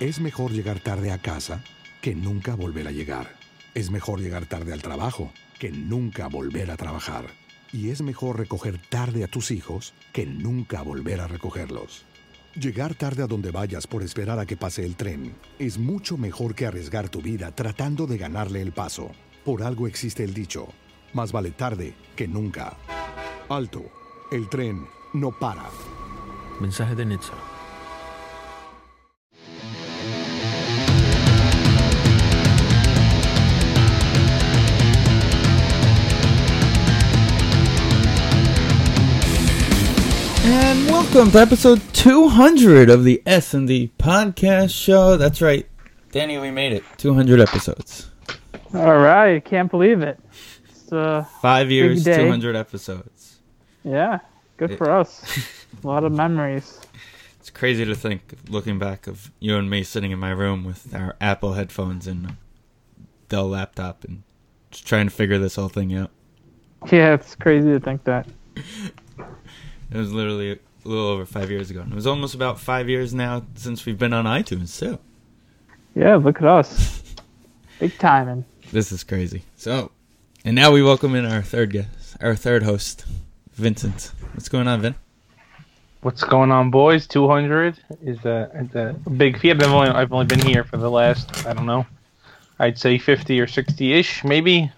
Es mejor llegar tarde a casa que nunca volver a llegar. Es mejor llegar tarde al trabajo que nunca volver a trabajar. Y es mejor recoger tarde a tus hijos que nunca volver a recogerlos. Llegar tarde a donde vayas por esperar a que pase el tren es mucho mejor que arriesgar tu vida tratando de ganarle el paso. Por algo existe el dicho, más vale tarde que nunca. Alto, el tren no para. Mensaje de Nitsa. Welcome to episode 200 of the S&D podcast show. That's right. Danny, we made it. 200 episodes. All right, can't believe it. It's, uh, 5 years, day. 200 episodes. yeah, good It- for us. A lot of memories. It's crazy to think, looking back, of you and me sitting in my room with our Apple headphones and Dell laptop and just trying to figure this whole thing out. Yeah, it's crazy to think that. It was literally little over five years ago. And it was almost about five years now since we've been on iTunes, too. Yeah, look at us. Big timing. This is crazy. So, and now we welcome in our third guest, our third host, Vincent. What's going on, Vin? What's going on, boys? Two hundred is a, is a big feat. I've only I've only been here for the last I don't know, I'd say fifty or sixty ish, maybe.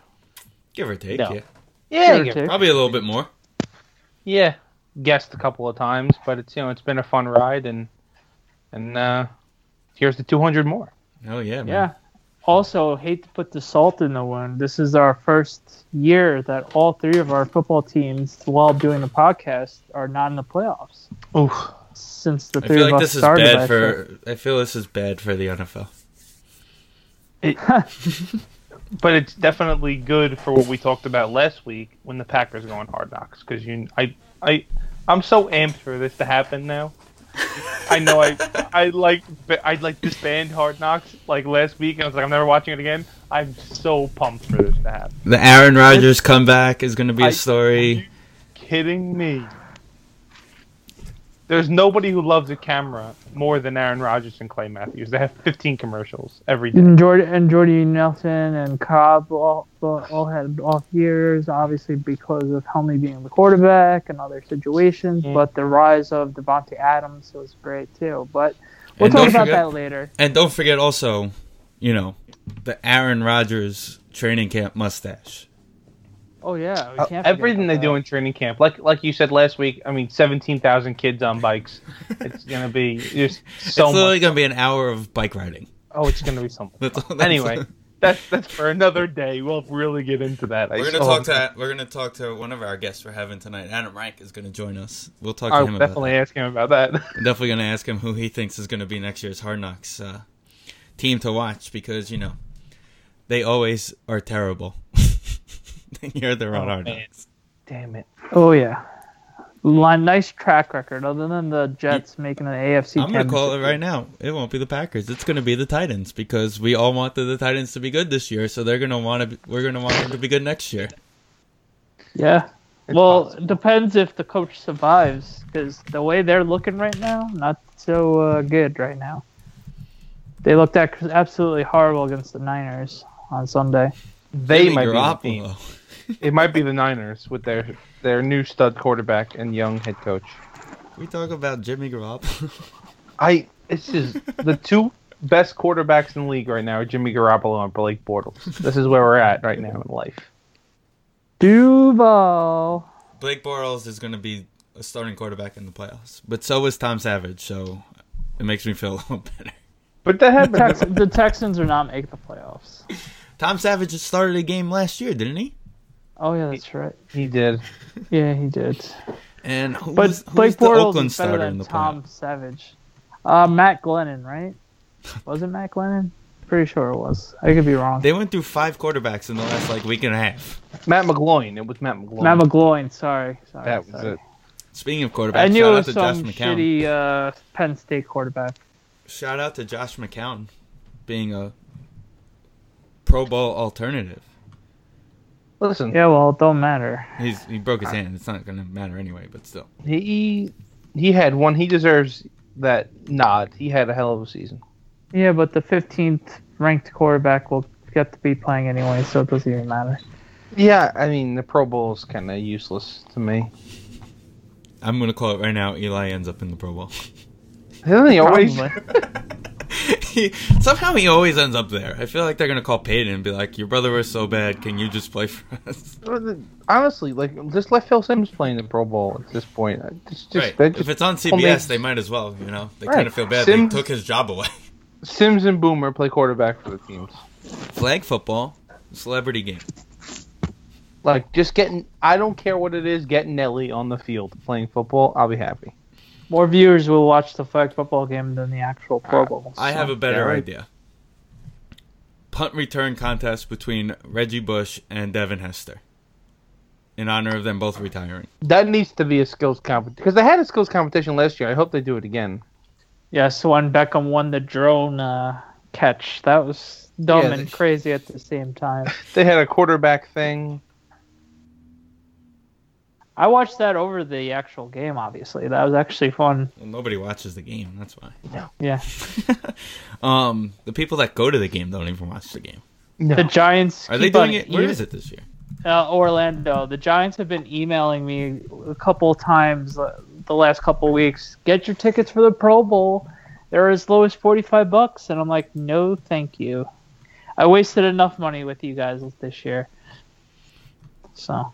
Give or take, No. yeah. Yeah, Give or take. Probably a little bit more. yeah. Guessed a couple of times, but it's you know it's been a fun ride and and uh, here's the two hundred more. Oh, yeah, man. Yeah. Also, hate to put the salt in the wound. This is our first year that all three of our football teams, while doing the podcast, are not in the playoffs. Oof. Since the three I three feel of like us this is bad last for. year. I feel this is bad for the NFL. But it's definitely good for what we talked about last week when the Packers go on Hard Knocks because you I I I'm so amped for this to happen now. I know I I like I like disband Hard Knocks like last week and I was like I'm never watching it again. I'm so pumped for this to happen. The Aaron Rodgers comeback is going to be a I- story. Kidding me? There's nobody who loves a camera more than Aaron Rodgers and Clay Matthews. They have 15 commercials every day. And Jordy and Jordy Nelson and Cobb all, all all had off years, obviously because of Helmy being the quarterback and other situations. Yeah. But the rise of Davante Adams was great too. But we'll And talk about forget- that later. And don't forget also, you know, the Aaron Rodgers training camp mustache. Oh yeah, we Uh, can't forget everything they about do in training camp, like like you said last week. I mean, seventeen thousand kids on bikes. It's gonna be just so it's literally much. going to be an hour of bike riding. Oh, it's gonna be something. That's, that's- Anyway, that's that's for another day. We'll really get into that. We're gonna talk have- to we're gonna talk to one of our guests we're having tonight. Adam Rank is gonna join us. We'll talk to I'll him about definitely that. ask him about that. I'm definitely gonna ask him who he thinks is gonna be next year's Hard Knocks uh, team to watch because you know they always are terrible. You're the on Oh, Hard man. Damn it! Oh yeah, Line, nice track record. Other than the Jets making an AFC. I'm gonna call it championship. right now. It won't be the Packers. It's gonna be the Titans because we all wanted the Titans to be good this year, so they're gonna want to. We're gonna want them to be good next year. Yeah. It's well, possible. it depends if the coach survives, because the way they're looking right now, not so uh, good right now. They looked ac- absolutely horrible against the Niners on Sunday. they Jimmy might be the team. Garoppolo. It might be the Niners with their their new stud quarterback and young head coach. We talk about Jimmy Garoppolo. I this is the two best quarterbacks in the league right now are Jimmy Garoppolo and Blake Bortles. This is where we're at right now in life. Duval. Blake Bortles is going to be a starting quarterback in the playoffs, but so is Tom Savage. So it makes me feel a little better. But that The. Tex- the Texans are not making the playoffs. Tom Savage just started a game last year, didn't he? Oh yeah, that's right. he did. Yeah, he did. And who But was, who Blake was the Bortles Oakland is better than in the Tom playoffs? Savage. Uh, Matt Glennon, right? Was it Matt Glennon? Pretty sure it was. I could be wrong. They went through five quarterbacks in the last like week and a half. Matt McGloin. It was Matt McGloin. Matt McGloin. Sorry, sorry. that was sorry. it. Speaking of quarterbacks, I knew shout it out was to Josh some McCown. shitty uh, Penn State quarterback. Shout out to Josh McCown being a Pro Bowl alternative. Listen, Yeah, well, it don't matter. He's he broke his hand. It's not going to matter anyway, but still. he he had one. He deserves that nod. He had a hell of a season. Yeah, but the 15th ranked quarterback will get to be playing anyway, so it doesn't even matter. Yeah, I mean the Pro Bowl is kind of useless to me. I'm gonna call it right now. Eli ends up in the Pro Bowl. Doesn't he always? He, somehow he always ends up there. I feel like they're gonna call Peyton and be like, "Your brother was so bad. Can you just play for us?" Honestly, like just let Phil Simms play in the Pro Bowl at this point. It's just, right. that if it's on CBS, they might as well. You know, they Right. kind of feel bad. Simms- They took his job away. Simms and Boomer play quarterback for the teams. Flag football, celebrity game. Like just getting, I don't care what it is, getting Nelly on the field playing football. I'll be happy. More viewers will watch the flag football game than the actual Pro Bowl. I have a better Yeah, right. idea. Punt return contest between Reggie Bush and Devin Hester, in honor of them both retiring. That needs to be a skills competition because they had a skills competition last year. I hope they do it again. Yes, when Beckham won the drone uh, catch, that was dumb Yeah, and crazy at the same time. They had a quarterback thing. I watched that over the actual game. Obviously, that was actually fun. Well, nobody watches the game. That's why. No. Yeah, um, the people that go to the game don't even watch the game. No. the Giants. Are they doing it? Where e- is it this year? Uh, Orlando. The Giants have been emailing me a couple times uh, the last couple weeks. Get your tickets for the Pro Bowl. They're as low as forty-five bucks, and I'm like, no, thank you. I wasted enough money with you guys this year. So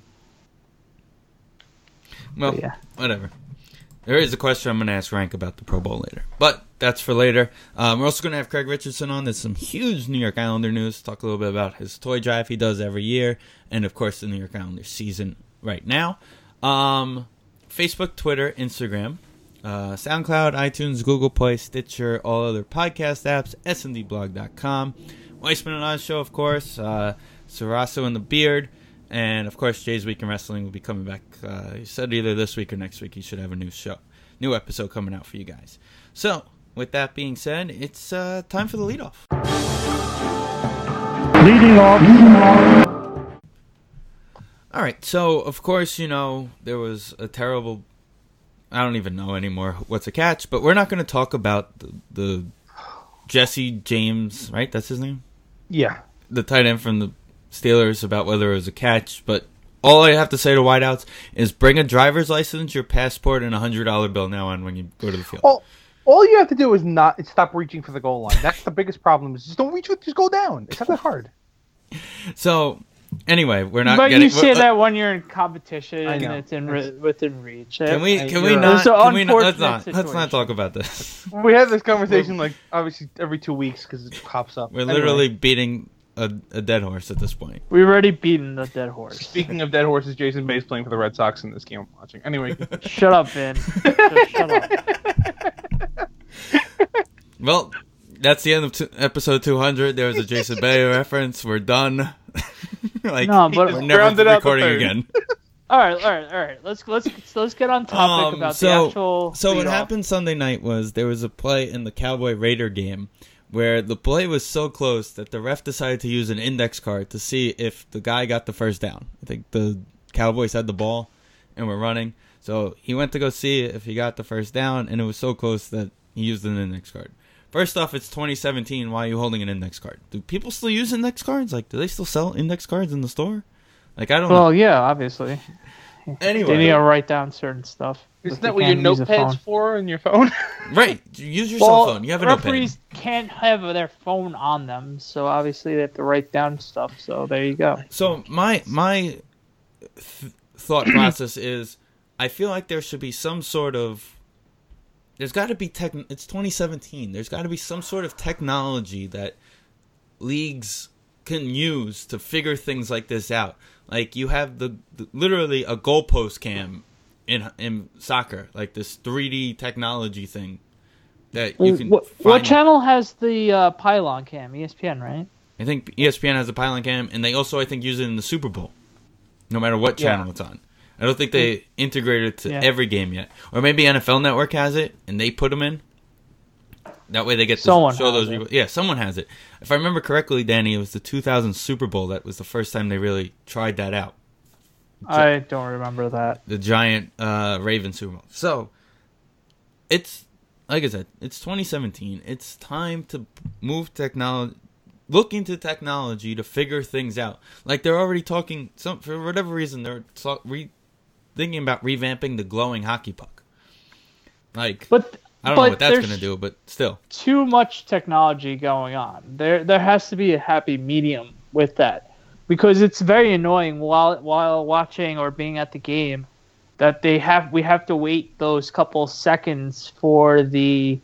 Well, yeah. whatever. There is a question I'm going to ask Rank about the Pro Bowl later, but that's for later. Um, we're also going to have Craig Richardson on. There's some huge New York Islander news. Talk a little bit about his toy drive he does every year, and of course the New York Islanders season right now. Um, Facebook, Twitter, Instagram, uh, SoundCloud, iTunes, Google Play, Stitcher, all other podcast apps, smdblog.com. Weissman and Oz show, of course. Uh, Sarasso and the Beard. And of course, Jay's Week in Wrestling will be coming back. Uh, he said either this week or next week he should have a new show, new episode coming out for you guys. So, with that being said, it's uh, time for the leadoff. Leading off. All right, so of course, you know, there was a terrible. I don't even know anymore what's a catch, but we're not going to talk about the, the Jesse James, right? That's his name? Yeah. the tight end from the Steelers about whether it was a catch, but all I have to say to wideouts is bring a driver's license, your passport, and a hundred dollar bill now on when you go to the field. All, all you have to do is not is stop reaching for the goal line. That's the biggest problem. Is just don't reach. Just go down. It's not that hard. So, anyway, we're not but getting. you say uh, that when you're in competition and it's in re- within reach. Can we? Can we not? Can we not? Let's unfortunate not. Let's not talk about this. We have this conversation like obviously every two weeks because it pops up. We're Anyway, literally beating a, a dead horse at this point. We've already beaten the dead horse. speaking of dead horses. Jason Bay's playing for the Red Sox in this game I'm watching. Anyway, Shut up, Vin. Just shut up. Well, that's the end of t- episode 200. There was a Jason Bay reference. We're done. like No, but we're never rounded out the recording again. All right, all right, all right. Let's let's let's get on topic Um, about so- the actual. So what leadoff. happened Sunday night was there was a play in the Cowboy Raider game where the play was so close that the ref decided to use an index card to see if the guy got the first down. I think the Cowboys had the ball and were running. So he went to go see if he got the first down and it was so close that he used an index card. First off, it's 2017. Why are you holding an index card? Do people still use index cards? Like, do they still sell index cards in the store? Like, I don't Well, yeah, obviously. know. They need to write down certain stuff. isn't that what your can't use a notepad's for in your phone? right? Use your Well, cell phone. You have a notepad. referees can't have their phone on them, so obviously they have to write down stuff. So there you go. So my my th- thought process is, I feel like there should be some sort of. There's got to be tech. It's 2017. There's got to be some sort of technology that leagues can use to figure things like this out. Like you have the, the literally a goalpost cam in in soccer, like this 3D technology thing that you can. what, what channel has the uh, pylon cam? ESPN, right? I think ESPN has a pylon cam, and they also I think use it in the Super Bowl, no matter what Yeah. channel it's on. I don't think they integrated it to Yeah. every game yet, or maybe NFL Network has it and they put them in. That way they get to Someone show those. it. People. Yeah, someone has it. If I remember correctly, Danny, it was the 2000 Super Bowl that was the first time they really tried that out. I don't remember that. The giant uh, Raven Super Bowl. So it's like I said, it's 2017. It's time to move technology, look into technology to figure things out. Like they're already talking some for whatever reason they're talk, re, thinking about revamping the glowing hockey puck. Like But I don't but know what that's gonna do, but still, too much technology going on. There there has to be a happy medium with that. Because it's very annoying while while watching or being at the game that they have we have to wait those couple seconds for the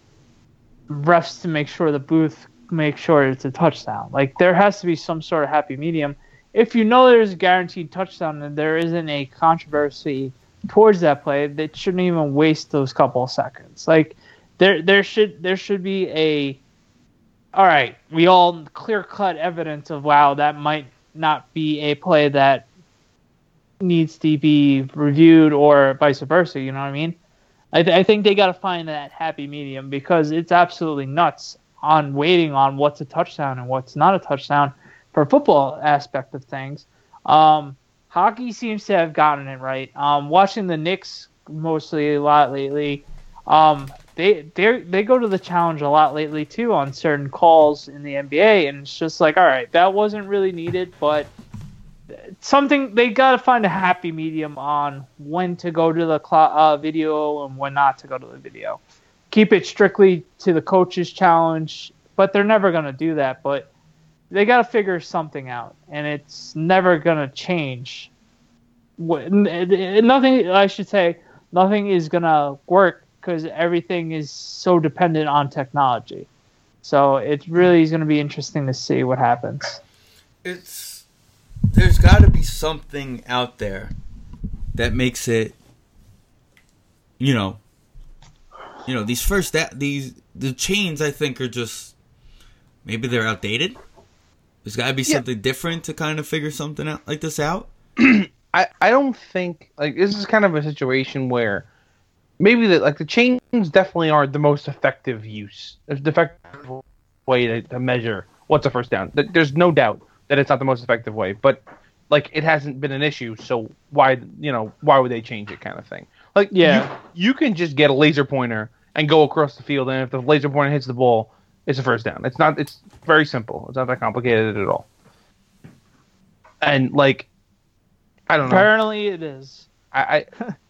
refs to make sure the booth make sure it's a touchdown. Like there has to be some sort of happy medium. If you know there's a guaranteed touchdown and there isn't a controversy towards that play, that shouldn't even waste those couple of seconds. Like there there should there should be a all right, we all clear cut evidence of wow, that might not be a play that needs to be reviewed or vice versa, you know what I mean? I, th- I think they got to find that happy medium because it's absolutely nuts on waiting on what's a touchdown and what's not a touchdown for football aspect of things. Um, hockey seems to have gotten it right. Um, watching the Knicks mostly a lot lately, um, they they they go to the challenge a lot lately too on certain calls in the NBA, and it's just like, all right, that wasn't really needed, but something they got to find a happy medium on when to go to the cl- uh, video and when not to go to the video. Keep it strictly to the coaches' challenge, but they're never going to do that. But they got to figure something out, and it's never going to change. Nothing, I should say, nothing is going to work because everything is so dependent on technology. So it really is going to be interesting to see what happens. it's there's got to be something out there that makes it you know you know these first that these the chains i think are just maybe they're outdated there's got to be Yeah. something different to kind of figure something out like this out I, I don't think like this is kind of a situation where maybe that like the chains definitely aren't the most effective use, the effective way to, to measure what's a first down. There's no doubt that it's not the most effective way, but like it hasn't been an issue, so why you know why would they change it kind of thing? Like Yeah. you, you can just get a laser pointer and go across the field, and if the laser pointer hits the ball, it's a first down. It's not. It's very simple. It's not that complicated at all. And like, I don't know. Apparently, it is. I, I,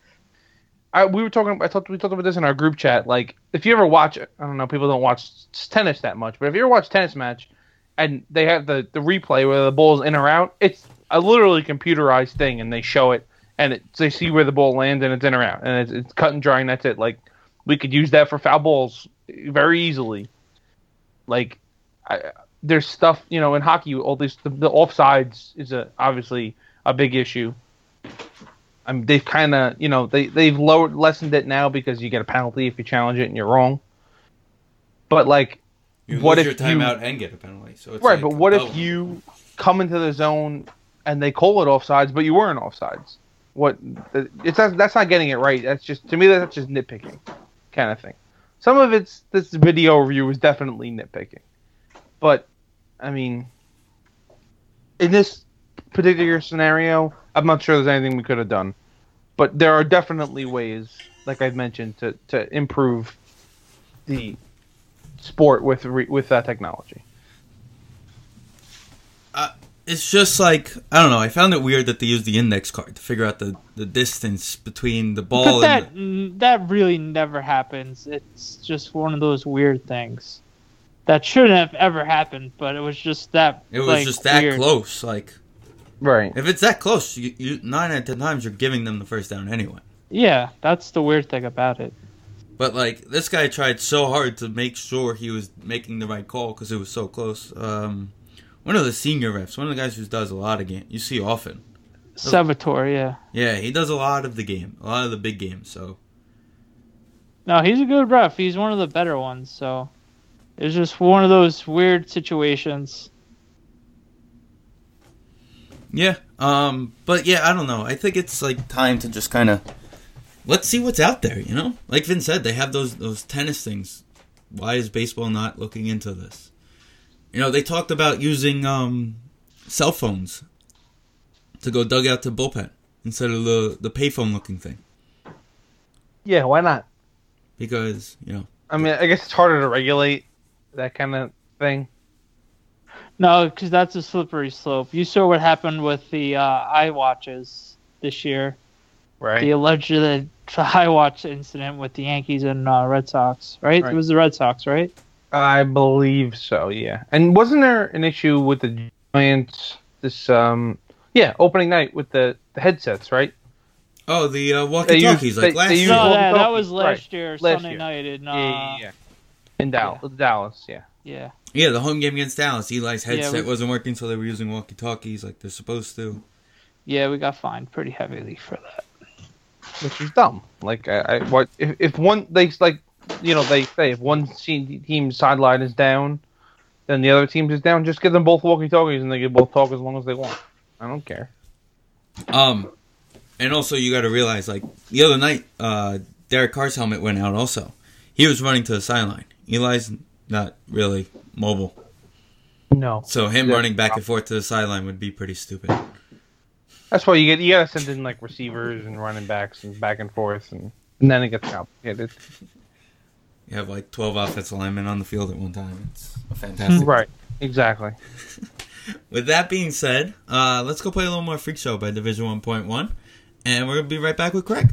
I we were talking. I thought we talked about this in our group chat. Like, if you ever watch, I don't know, people don't watch tennis that much, but if you ever watch tennis match, and they have the the replay where the ball's in or out, it's a literally computerized thing, and they show it, and it, they see where the ball lands, and it's in or out, and it's, it's cut and dry, and that's it. Like, we could use that for foul balls very easily. Like, I, there's stuff, you know, in hockey, all this the, the offsides is a obviously a big issue. I mean, they've kind of, you know, they they've lowered lessened it now because you get a penalty if you challenge it and you're wrong. But like, you What lose if your you- timeout and get a penalty so it's right? like, but what oh. if you come into the zone and they call it offsides, but you weren't offsides? What? It's not, that's not getting it right. That's just to me that's just nitpicking, kind of thing. Some of it's this video review is definitely nitpicking, but I mean, in this particular scenario, I'm not sure there's anything we could have done. But there are definitely ways, like I've mentioned, to, to improve the sport with re, with that technology. it's just like I don't know. I found it weird that they used the index card to figure out the, the distance between the ball But that and mm, that really never happens. It's just one of those weird things that shouldn't have ever happened. But it was just that. it was like, just that weird. close. Like Right. if it's that close, you, you nine out of ten times you're giving them the first down anyway. Yeah, that's the weird thing about it. But like this guy tried so hard to make sure he was making the right call because it was so close. Um, one of the senior refs, one of the guys who does a lot of game, you see often. Salvatore, yeah. Yeah, he does a lot of the game, a lot of the big games. So No, he's a good ref. He's one of the better ones. So it's just one of those weird situations. Yeah, um, but yeah, I don't know. I think it's like time to just kind of let's see what's out there. You know, like Vin said, they have those those tennis things. Why is baseball not looking into this? You know, they talked about using um, cell phones to go dug out to bullpen instead of the the payphone looking thing Yeah. Why not? because you know I mean, I guess it's harder to regulate that kind of thing. No, because that's a slippery slope. You saw what happened with the uh, iWatches this year. Right. The alleged iWatch incident with the Yankees and uh, Red Sox, right? Right. It was the Red Sox, right? I believe so. Yeah. And wasn't there an issue with the Giants this um yeah opening night with the, the headsets right? Oh, the uh, They walkie-talkies use- like they- last they year. use No, that, that was last right. year, Last Sunday year. night in uh, yeah, yeah, yeah. In Dallas, Dallas, yeah. Yeah. Yeah, the home game against Dallas. Eli's Yeah, headset we- wasn't working, so they were using walkie-talkies like they're supposed to. Yeah, we got fined pretty heavily for that. which is dumb. Like, I, I what if, if one they like, you know, they say if one team team's sideline is down, then the other team's is down. Just give them both walkie talkies and they can both talk as long as they want. I don't care. Um, and also you got to realize, like the other night, uh, Derek Carr's helmet went out. Also, he was running to the sideline. Eli's not really mobile, No, so him Yeah. running back and forth to the sideline would be pretty stupid. that's why you get you gotta send in like receivers and running backs and back and forth, and, and then it gets complicated. You have like twelve offensive linemen on the field at one time. It's fantastic. Right. Exactly. With that being said, uh, let's go play a little more Freak Show by Division 1.1, and we're gonna be right back with Craig.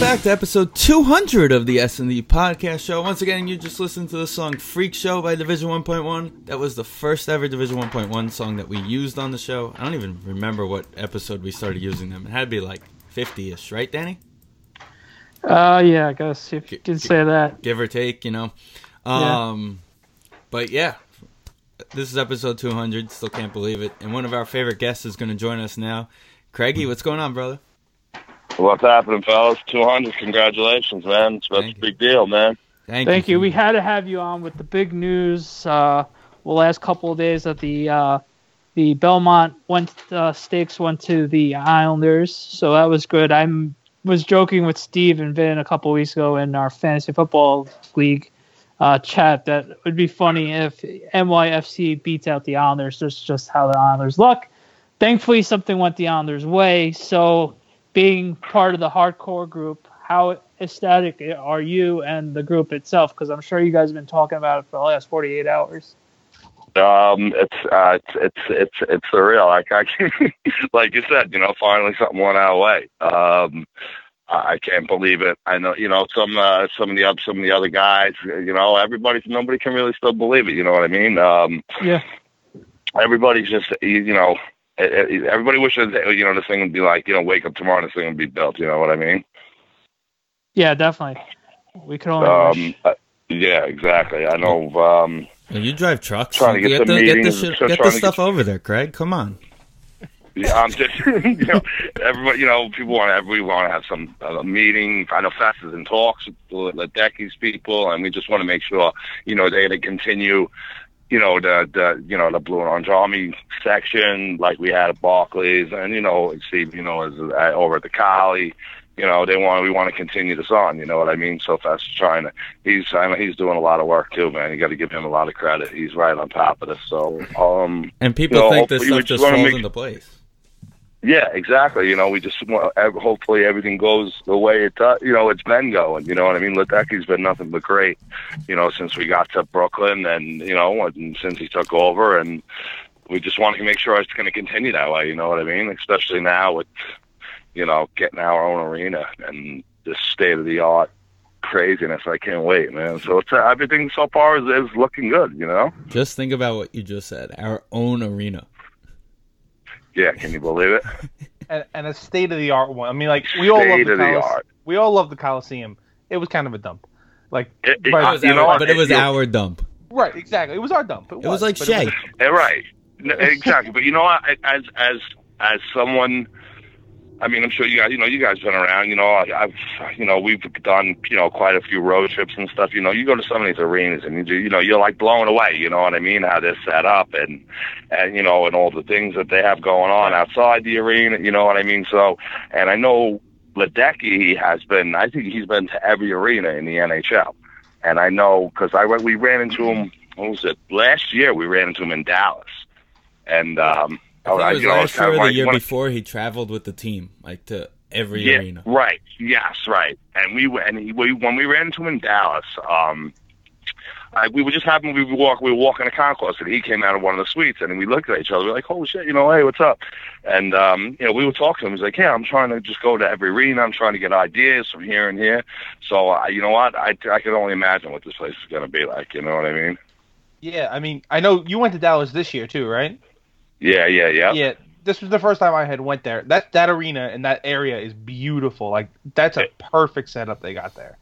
Back to episode 200 of the S&D Podcast Show. Once again, you just listened to the song Freak Show by Division 1.1. That was the first ever Division 1.1 song that we used on the show. I don't even remember what episode we started using them. It had to be like 50-ish, right, Danny? Uh, yeah, I guess if you can say that. Give or take, you know. Yeah. Um, But yeah, this is episode 200. Still can't believe it. And one of our favorite guests is going to join us now. Craigie, what's going on, brother? What's happening, fellas? 200. Congratulations, man. It's that's Thank a big deal, man. Thank, Thank you. We had to have you on with the big news. Uh, the last couple of days that the uh, the Belmont went uh, stakes went to the Islanders, so that was good. I was joking with Steve and Vin a couple weeks ago in our fantasy football league uh, chat that it would be funny if NYFC beats out the Islanders. That's just how the Islanders look. Thankfully, something went the Islanders' way. So, being part of the hardcore group, how ecstatic are you and the group itself? Because I'm sure you guys have been talking about it for the last 48 hours. Um, it's uh, it's it's it's it's surreal. Like I, like you said, you know, finally something went our way. Um, I I can't believe it. I know, you know, some uh, some of the other some of the other guys, you know, everybody, nobody can really still believe it. You know what I mean? Um, Yeah. everybody's just, you know, everybody wishes, that, you know, this thing would be like, you know, wake up tomorrow and this thing would be built. You know what I mean? Yeah, definitely. We could only Um, wish. uh, yeah, exactly. I know. Um, Well, you drive trucks. Trying to get some the, get the, meetings, shit, trying get to the get- stuff over there, Craig. Come on. Yeah, I'm just, you know, everybody, you know, people want to, we want to have some uh, meeting. I know Fest is in talks with the Ledecky's people, and we just want to make sure, you know, they're going to continue, you know, the, the, you know, the Blue and Orange Army section like we had at Barclays, and you know, Steve, you know, is uh, over at the Collie. You know, they want, we want to continue this on. You know what I mean? So fast trying to, he's, I know he's doing a lot of work too, man. You got to give him a lot of credit. He's right on top of this. So, um, And people You know, think this stuff just just falls make- into place. Yeah, exactly. You know, we just want, hopefully everything goes the way it does. You know, it's been going. You know what I mean? Ledecky's been nothing but great. You know, since we got to Brooklyn, and you know, and since he took over, and we just want to make sure it's going to continue that way. You know what I mean? Especially now with, you know, getting our own arena and this state of the art craziness. I can't wait, man. So it's uh, everything so far is, is looking good. You know? Just think about what you just said. Our own arena. Yeah. Can you believe it? And, and a state of the art one. I mean, like we all love State the of the Coliseum. art. We all love the Coliseum. It was kind of a dump. Like, It- it- but, It was you our- know but it was You know- our dump. right, exactly. It was our dump. It was, It was like but Shea. was- Yeah, right. No, exactly. But you know what? As as as someone I mean, I'm sure you guys, you know, you guys been around. You know, I, I've, you know, we've done, you know, quite a few road trips and stuff. You know, you go to some of these arenas and you do, you know, you're like blown away. You know what I mean? How they're set up and, and you know, and all the things that they have going on outside the arena. You know what I mean? So, and I know Ledecky has been. I think he's been to every arena in the NHL, and I know because I. We ran into him. What was it? Last year we ran into him in Dallas, and um, I think it was you last year or the like year before he traveled with the team, like to every yeah, arena. Right. Yes. Right. And we went- and he, we, when we ran into him in Dallas, um, I, we were just happened we walk we were walking the concourse and he came out of one of the suites and we looked at each other we were like holy shit you know hey what's up and um you know we were talking to him he's like yeah I'm trying to just go to every arena I'm trying to get ideas from here and here so uh, you know what I I can only imagine what this place is going to be like you know what I mean Yeah, I mean, I know you went to Dallas this year too, right? Yeah yeah yeah Yeah, this was the first time I had went there. That that arena and that area is beautiful. Like that's a perfect setup they got there.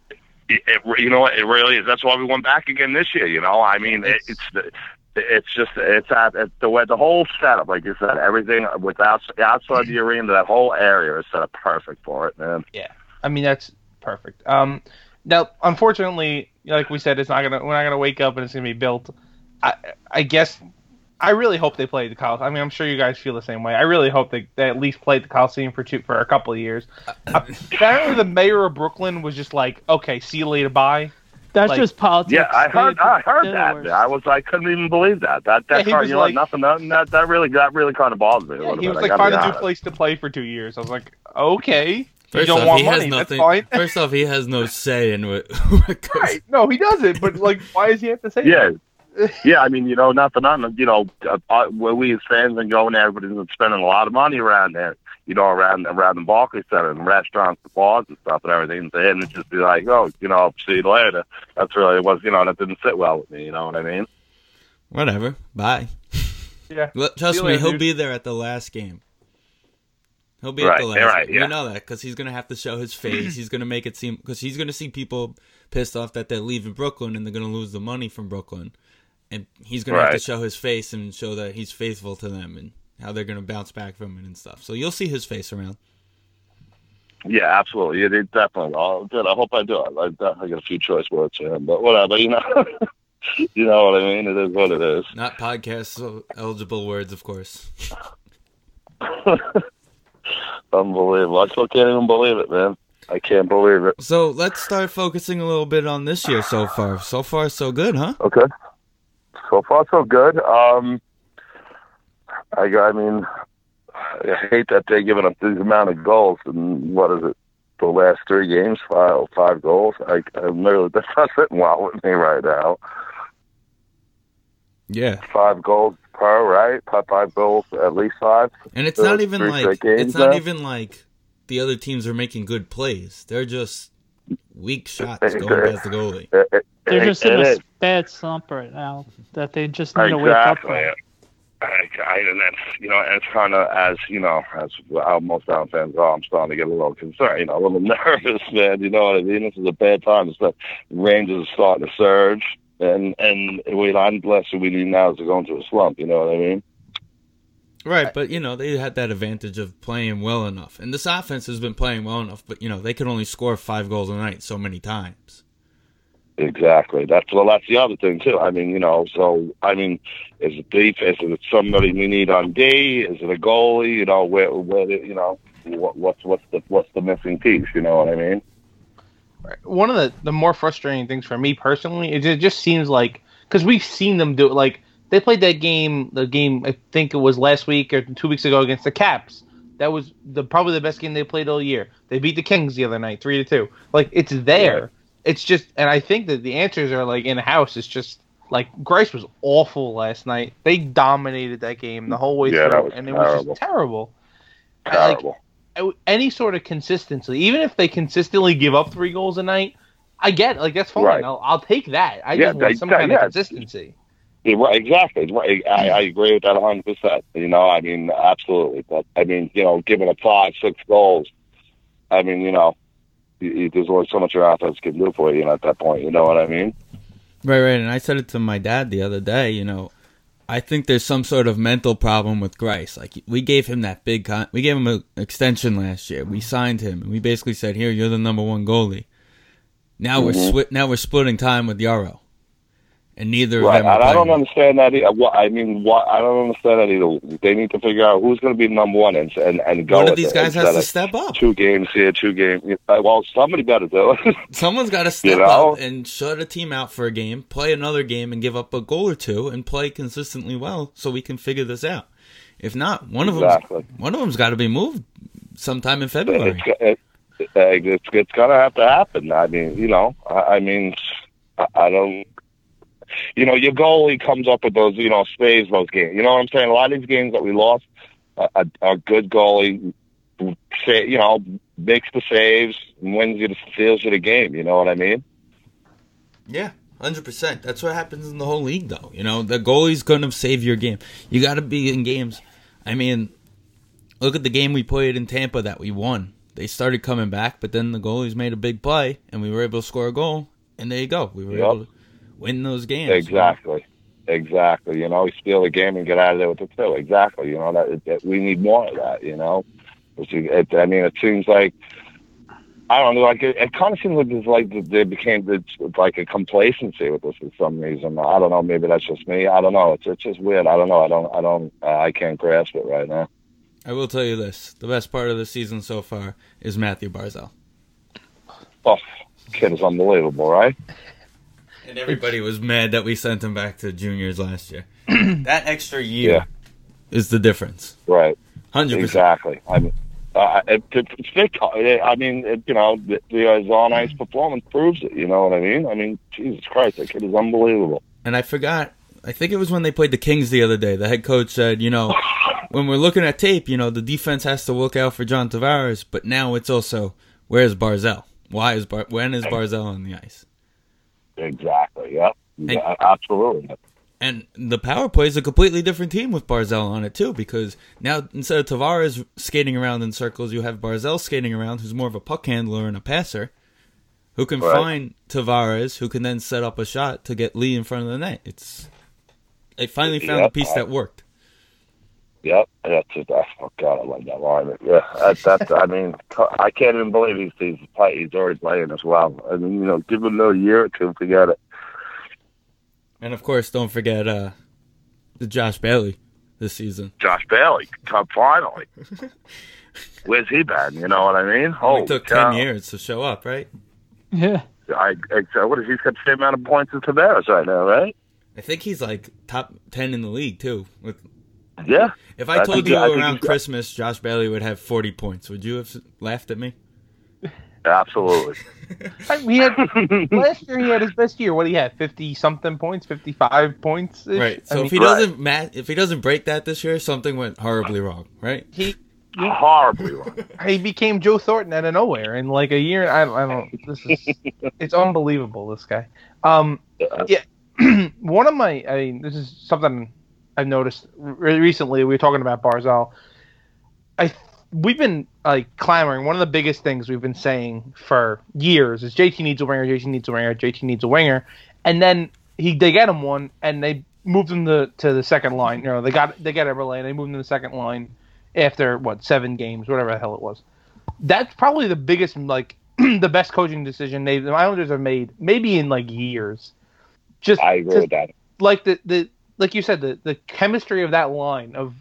it, it, you know what it really is that's why we went back again this year you know I mean it, It's- it's the it's just it's at it's the way the whole setup like you said everything without outside the arena that whole area is set up perfect for it man Yeah, I mean, that's perfect. Um, now, unfortunately, like we said, it's not gonna we're not gonna wake up and it's gonna be built. I I guess I really hope they played the Coliseum. I mean, I'm sure you guys feel the same way. I really hope they, they at least played the Coliseum for two for a couple of years. Uh, Apparently, the mayor of Brooklyn was just like, "Okay, see you later, bye." That's Like- just politics. Yeah, I heard. I heard that. I was. I couldn't even believe that. That. That. he part, was you know, like- nothing. nothing that. That really. That really kind of bothered me Yeah, little he was I like, gotta "Find a new place to play for two years." I was like, "Okay, you First don't off, want he money. has That's fine." First off, he has no say in what, what goes. right? No, he doesn't. But like, why does he have to say? Yeah. that? Yeah, I mean, you know, not for nothing. You know, uh, uh, where we as fans and going there, everybody's been spending a lot of money around there. You know, around around the Barclays Center and restaurants, and bars and stuff and everything. And it just be like, oh, you know, see you later. That's really was, you know, that didn't sit well with me. You know what I mean? Whatever. Bye. Yeah. Look, Trust me, later, he'll dude. be there at the last game. He'll be at the last. yeah, right, game. yeah. We know that because he's gonna have to show his face. he's gonna make it seem because he's gonna see people pissed off that they're leaving Brooklyn and they're gonna lose the money from Brooklyn, and he's gonna have to show his face and show that he's faithful to them and how they're gonna bounce back from it and stuff. So you'll see his face around. Yeah, absolutely. Yeah, they definitely. will. Oh, good. I hope I do. I, I definitely get a few choice words for him, but whatever. You know. you know what I mean? It is what it is. Not podcast eligible words, of course. Unbelievable. I still can't even believe it, man. I can't believe it. So let's start focusing a little bit on this year so far. So far, so good, huh? Okay. So far, so good. Um, I, I mean, I hate that they're giving up this amount of goals. And what is it? The last three games, five, five goals. I, I'm really that's not sitting well with me right now. Yeah. Five goals per, right? Five, five goals, at least five. And it's So not even like it's not now? even like the other teams are making good plays. They're just weak shots going past the goalie. It- it- They're it- just in it a is. Bad slump right now that they just need to wake up Exactly. from. I, I, and that's you know, and it's kind of as you know, as how most Down fans are. I'm starting to get a little concerned, you know, a little nervous, man. You know what I mean? This is a bad time. It's the Rangers are starting to surge, and and we I'm blessed we need now to go into a slump. You know what I mean? Right, but you know, they had that advantage of playing well enough. And this offense has been playing well enough, but you know, they could only score 5 goals a night so many times. Exactly. That's well. That's the other thing too. I mean, you know. So I mean, is it defense? Is it somebody we need on D? Is it a goalie? You know, where where you know what, what's what's the what's the missing piece? You know what I mean? one of the, the more frustrating things for me personally is it just seems like because we've seen them do it like they played that game the game i think it was last week or two weeks ago against the caps that was the probably the best game they played all year they beat the kings the other night three to two like it's there Right. It's just and i think that the answers are like in house it's just like Greiss was awful last night. They dominated that game the whole way Yeah, through, that was and it was just terrible. Like, Terrible. I- any sort of consistency, even if they consistently give up three goals a night, I get it. like that's fine. Right. I'll, I'll take that. I Yeah, just want some that- kind yeah. of consistency. Yeah, right, exactly. Right. I, I agree with that a hundred percent. You know, I mean, absolutely. But I mean, you know, giving up five, six goals. I mean, you know, you, there's only so much your offense can do for you. You know, at that point, you know what I mean? Right, right. And I said it to my dad the other day, you know, I think there's some sort of mental problem with Greiss. Like we gave him that big, con- we gave him an extension last year. We signed him, and we basically said, "Here, you're the number one goalie." Now we're Mm-hmm. swi- now we're splitting time with Yarrow, and neither Right. of them. And I don't understand that. Either. What I mean, what I don't understand that either. They need to figure out who's going to be number one and and, and go. One of these guys has to step up. Two games here, two games. Well, somebody better do it. Someone's got to step know? up and shut a team out for a game, play another game, and give up a goal or two, and play consistently well, so we can figure this out. If not, one of them, one of them's got to be moved sometime in February. it, it, it's it's gonna have to happen. I mean, you know, I, I mean, I, I don't. You know, your goalie comes up with those, you know, saves those games. You know what I'm saying? A lot of these games that we lost, a, a, good goalie, say, you know, makes the saves, and wins you, the steals you the game. You know what I mean? Yeah, hundred percent. That's what happens in the whole league, though. You know, the goalie's gonna save your game. You got to be in games. I mean, look at the game we played in Tampa that we won. They started coming back, but then the goalies made a big play, and we were able to score a goal. And there you go. We were Yep. able to win those games. Exactly. Exactly. You know, we steal the game and get out of there with the two. Exactly. You know that, that we need more of that. You know, Which is- it, I mean, it seems like I don't know. Like it, it kind of seems like it's like there became like a complacency with this for some reason. I don't know. Maybe that's just me. I don't know. It's it's just weird. I don't know. I don't. I don't. Uh, I can't grasp it right now. I will tell you this: the best part of the season so far is Matthew Barzal, Oh, kid is unbelievable, right? And everybody was mad that we sent him back to juniors last year. that extra year Yeah. is the difference. Right. Hundred percent. Exactly. I mean, uh, it, it, it's big. I mean, it, you know, the, the uh, Zon Ice performance proves it. You know what I mean? I mean, Jesus Christ, that kid is unbelievable. And I forgot. I think it was when they played the Kings the other day. The head coach said, you know, when we're looking at tape, you know, the defense has to look out for John Tavares, but now it's also where's Barzal? Why is Bar- when is Barzal on the ice? Exactly. Yep. Yeah, absolutely. And the power play is a completely different team with Barzal on it too, because now instead of Tavares skating around in circles, you have Barzal skating around, who's more of a puck handler and a passer, who can Right. find Tavares, who can then set up a shot to get Lee in front of the net. It's they finally found a Yep. piece that worked. Yep. That's it. That's, oh God, I love that line. Yeah. That, that's. I mean, I can't even believe he's he's, play, he's already playing as well. I mean, you know, give him another year or two, forget it. And of course, don't forget uh, the Josh Bailey this season. Josh Bailey, come finally. Where's he been? You know what I mean? Only Oh, took ten years to show up, right? Yeah. I, I what is he's got the same amount of points as Tavares right now, right? I think he's like top ten in the league too. With Yeah. if I I told think- you I around he's Christmas Josh Bailey would have forty points, would you have laughed at me? Absolutely. I- He had last year. He had his best year. What he had, fifty something points, fifty five points. Right. So if he Right. doesn't ma- if he doesn't break that this year, something went horribly wrong, right? he Horribly wrong. he became Joe Thornton out of nowhere in like a year. I, I don't. This is it's unbelievable. This guy. Um, yeah. one of my. I mean, this is something I've noticed re- recently. We were talking about Barzal. I we've been like clamoring. One of the biggest things we've been saying for years is JT needs a winger. JT needs a winger. JT needs a winger. And then he they get him one, and they moved him to, to the second line. You know, they got they got Eberle, and they moved him to the second line after what seven games, whatever the hell it was. That's probably the biggest, like the best coaching decision they the Islanders have made, maybe in like years. Just I agree with that. like the the like you said the the chemistry of that line of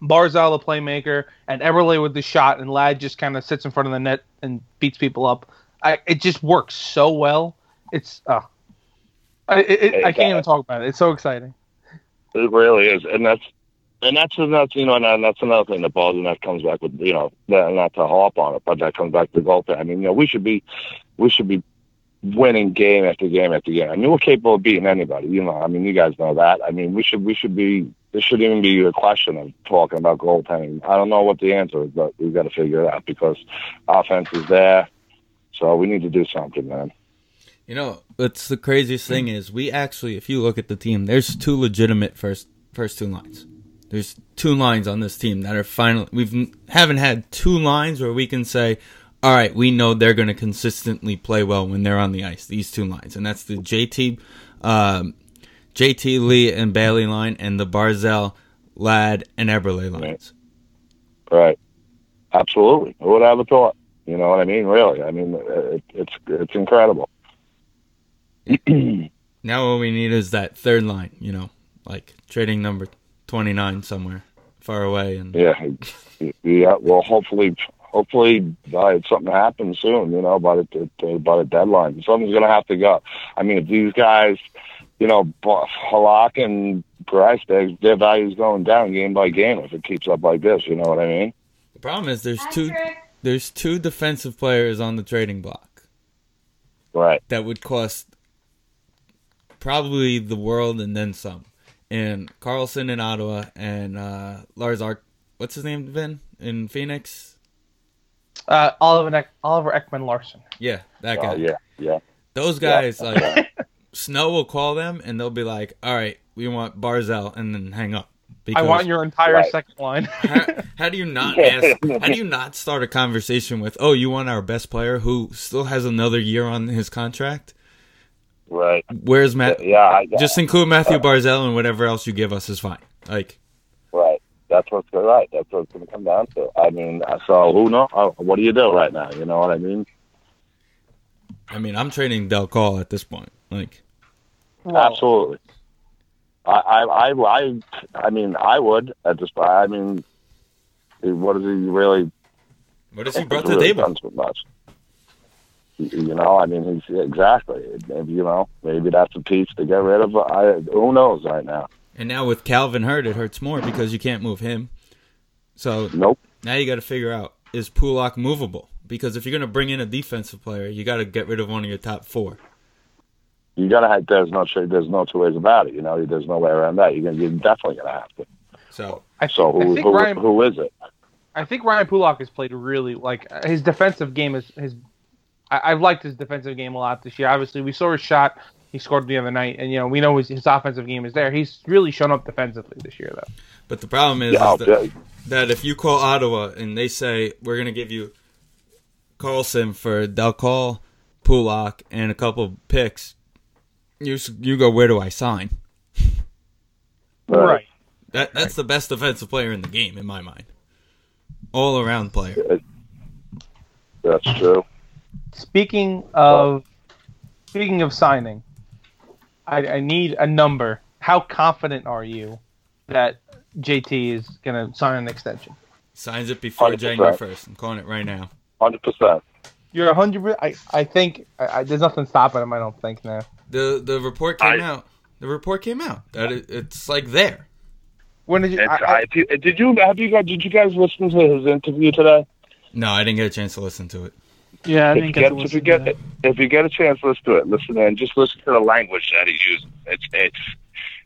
Barzal the playmaker and Eberle with the shot and Ladd just kind of sits in front of the net and beats people up. I it just works so well. It's uh, I it, it, I can't even talk about it. It's so exciting. It really is, and that's and that's another you know, and that's another thing that bothers me. That comes back with you know, that- not to harp on it, but that comes back to the goaltending. I mean, you know, we should be we should be winning game after game after game. I mean, we're capable of beating anybody. You know, I mean, you guys know that. I mean, we should we should be. There shouldn't even be a question of talking about goaltending. I don't know what the answer is, but we've got to figure it out because offense is there. So we need to do something, man. You know, what's the craziest thing is we actually, if you look at the team, there's two legitimate first first two lines. There's two lines on this team that are finally we've haven't had two lines where we can say, all right, we know they're going to consistently play well when they're on the ice. These two lines, and that's the JT um, JT Lee and Bailey line and the Barzal, Ladd, and Eberle lines. Right. Absolutely. Who would have thought? You know what I mean? Really. I mean, it, it's it's incredible. Now what we need is that third line, you know, like trading number 29 somewhere far away and Yeah. Yeah. Well, hopefully, hopefully, uh, something happens soon. You know, by the the- by the deadline, something's gonna have to go. I mean, if these guys, you know, Bo- Halak and Price, their their value's going down game by game if it keeps up like this. You know what I mean? the problem is there's two there's two defensive players on the trading block Right. that would cost probably the world and then some. And Karlsson in Ottawa and uh, Lars Ark what's his name Vin in Phoenix? Uh, Oliver Eck- Oliver Ekman-Larsson. Yeah, that guy. Oh, yeah. Yeah. Those guys like Snow will call them and they'll be like, "All right, we want Barzal," and then hang up. I want your entire Right. second line. how, how do you not ask? How do you not start a conversation with, "Oh, you want our best player who still has another year on his contract? Right. Where's Matt? Yeah. I, Just include Matthew Barzal and whatever else you give us is fine." Like, Right. That's what's right. That's what it's going to come down to. I mean, so who knows? What do you do right now? You know what I mean? I mean, I'm trading Del Call at this point. Like, Absolutely. I, I, I, I, I mean, I would at this point. I mean, what is he really? what has he brought to the really table? so much. You you know, I mean, he's exactly. Maybe you know, maybe that's a piece to get rid of. Uh, I, who knows right now? And now with Calvin Hurt, it hurts more because you can't move him. So Nope. now you got to figure out is Pulock movable? Because if you're going to bring in a defensive player, you got to get rid of one of your top four. You gotta have. There's no. There's no two ways about it. You know, there's no way around that. You're gonna. You're definitely gonna have to. So I, So I who, think who, Ryan, who is it? I think Ryan Pulock has played really like uh, his defensive game is his. I, I've liked his defensive game a lot this year. Obviously, we saw his shot. He scored the other night, and you know we know his, his offensive game is there. He's really shown up defensively this year, though. But the problem is, Yeah, is that, that if you call Ottawa and they say we're going to give you Karlsson for Delcall, Pulock, and a couple picks, you you go where do I sign? Right. That that's the best defensive player in the game in my mind. All around player. That's true. Speaking of speaking of signing, I, I need a number. How confident are you that JT is going to sign an extension? Signs it before 100%. January first. I'm calling it right now. Hundred percent. You're a hundred. I I think I, I, there's nothing stopping him. I don't think now. The the report came I- out. The report came out that it, it's like there. When did you? I, I, I, you- did you have you guys did you guys listen to his interview today? No, I didn't get a chance to listen to it. Yeah, I If you, get, if you get that. if you get a chance, listen to it. Listen and just listen to the language that he uses. It's it's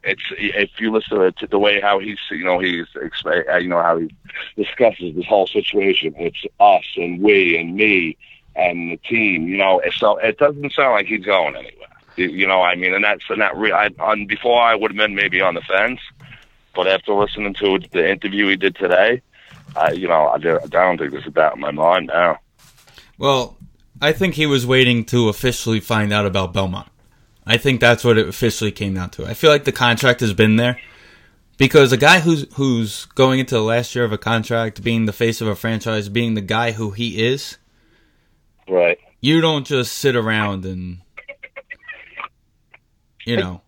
it's if you listen to it, to the way how he's you know he's uh, you know how he discusses this whole situation. It's us and we and me and the team. You know, so it doesn't sound like he's going anywhere. You, know, I mean, and that's and that. Re- I, on before I would have been maybe on the fence, but after listening to the interview he did today, I you know I, I don't think there's a doubt in my mind now. Well, I think he was waiting to officially find out about Belmont. I think that's what it officially came down to. I feel like the contract has been there because a guy who's who's going into the last year of a contract, being the face of a franchise, being the guy who he is, Right. you don't just sit around and you know.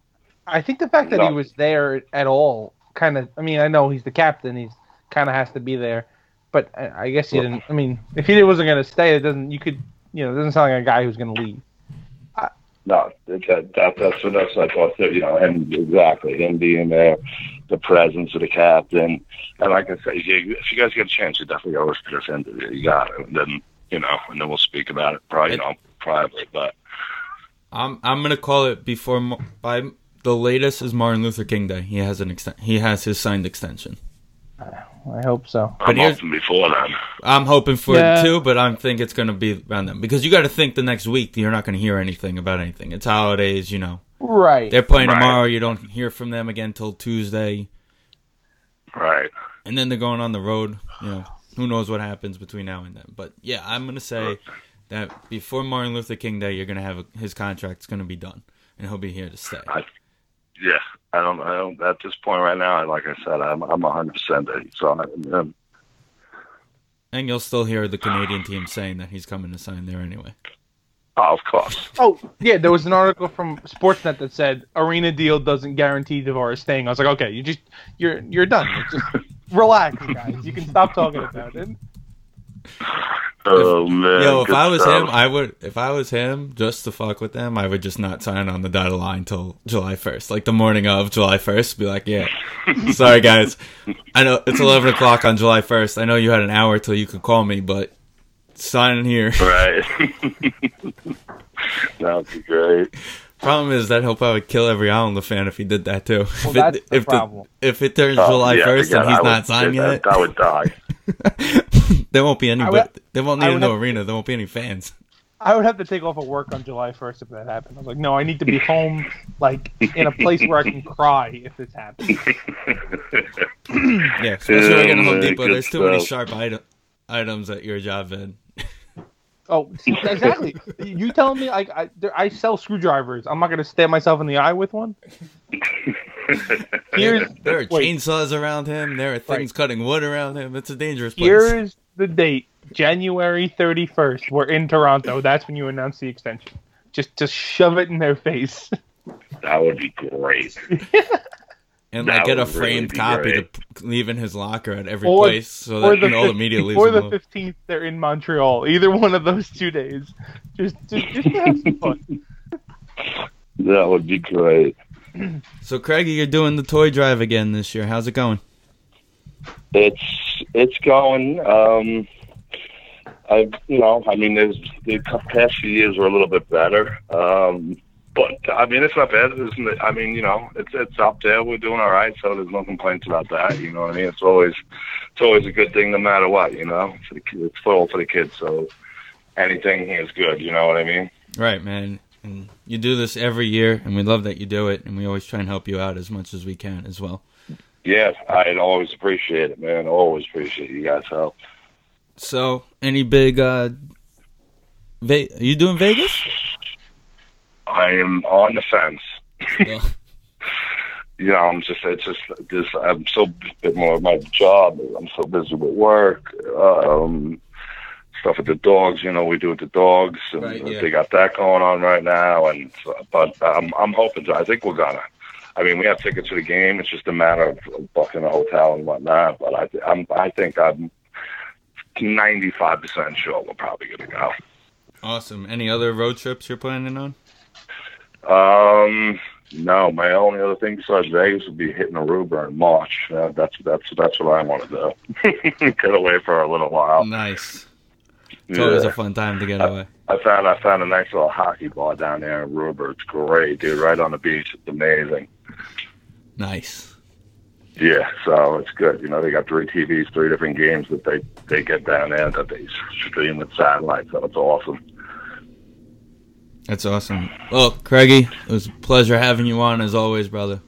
I think the fact that he was there at all kind of. I mean, I know he's the captain. He's kind of has to be there, but I, I guess he didn't. I mean, if he wasn't going to stay, it doesn't. You could. You know, it doesn't sound like a guy who's going to leave. No, that, uh, that, that's what that's what I thought too. You know, and exactly him being there, the presence of the captain, and like I said, if you, if you guys get a chance, you definitely go to listen to this interview. You got it, and then you know, and then we'll speak about it, probably, you know, privately. But I'm I'm gonna call it before by the latest is Martin Luther King Day. He has an exten- he has his signed extension. I hope so. I'm here's- hoping before then. I'm hoping for Yeah. it too, but I think it's gonna be around them because you got to think the next week you're not gonna hear anything about anything. It's holidays, you know. Right. They're playing Right. tomorrow. You don't hear from them again till Tuesday, Right. and then they're going on the road. You know, who knows what happens between now and then. But yeah, I'm gonna say that before Martin Luther King Day, you're gonna have a, his contract's gonna be done, and he'll be here to stay. I, yeah, I don't, I don't. At this point right now, like I said, I'm, I'm 100 percent So I, um, And you'll still hear the Canadian team saying that he's coming to sign there anyway. oh, of course. Oh yeah, there was an article from Sportsnet that said arena deal doesn't guarantee Tavares staying. I was like, okay, you just you're you're done. Just relax, guys. You can stop talking about it. Oh man. Yo, if I was stuff. him, I would. If I was him, just to fuck with them, I would just not sign on the dotted line till July first, like the morning of July first. Be like, yeah, sorry guys, I know it's eleven o'clock on July first. I know you had an hour till you could call me, but sign in here. Right. that would be great. Problem is that he'll probably kill every Islander fan if he did that too. Well, if that's it, the if problem. if it turns Oh, July yeah, first again, and he's I not would, signed that, yet, I would die. there won't be any. I would- there won't I need would no have- arena. There won't be any fans. I would have to take off of work on July 1st if that happened. I was like, no, I need to be home, like in a place where I can cry if this happens. Yeah, especially working at Home oh, Yeah, Depot. good There's too many sharp item, items at your job, Ed. Oh, see, exactly. You telling me I I, I sell screwdrivers? I'm not gonna stab myself in the eye with one. Here's There are wait, chainsaws around him. There are things Right. cutting wood around him. It's a dangerous place. Here's the date, January 31st. We're in Toronto. That's when you announce the extension. Just just shove it in their face. That would be great. and that like get a would really framed copy great. to leave in his locker at every Or- place, so or that the you know the fif- media leaves before him the 15th, they're in Montreal. Either one of those two days. Just just, just have some fun. That would be great. So, Craigie, you're doing the toy drive again this year. How's it going? It's it's going. Um, I you know I mean there's the past few years were a little bit better. Um, but I mean it's not bad. Isn't it? I mean you know it's it's up there. We're doing all right, so there's no complaints about that. You know what I mean? It's always it's always a good thing no matter what. You know, for the, it's full for the kids. So anything is good. You know what I mean? Right, man. And you do this every year, and we love that you do it, and we always try and help you out as much as we can as well. Yeah, I'd always appreciate it, man. Always appreciate you guys' help. So, any big? uh Ve- Are you doing Vegas? I am on the fence. Yeah. you know, I'm just, it's just this. I'm so bit more of my job. I'm so busy with work, um, stuff with the dogs. You know, we do with the dogs, and Right, yeah. they got that going on right now. And so- but I'm, I'm hoping to. I think we're gonna. I mean, we have tickets to the game. It's just a matter of booking a hotel and whatnot. But I, I'm, I think I'm 95 percent sure we're probably gonna go. Awesome. Any other road trips you're planning on? Um, no, my only other thing besides Vegas would be hitting Aruba in March. Uh, that's that's that's what I want to do. get away for a little while. Nice. It's always Yeah. a fun time to get away. I found I found a nice little hockey bar down there in Aruba. It's great, dude. Right on the beach. It's amazing. Nice. Yeah, so it's good. You know, they got three TVs, three different games that they they get down there that they stream with satellite. So it's awesome. That's awesome. Well, Craigie, it was a pleasure having you on as always, brother.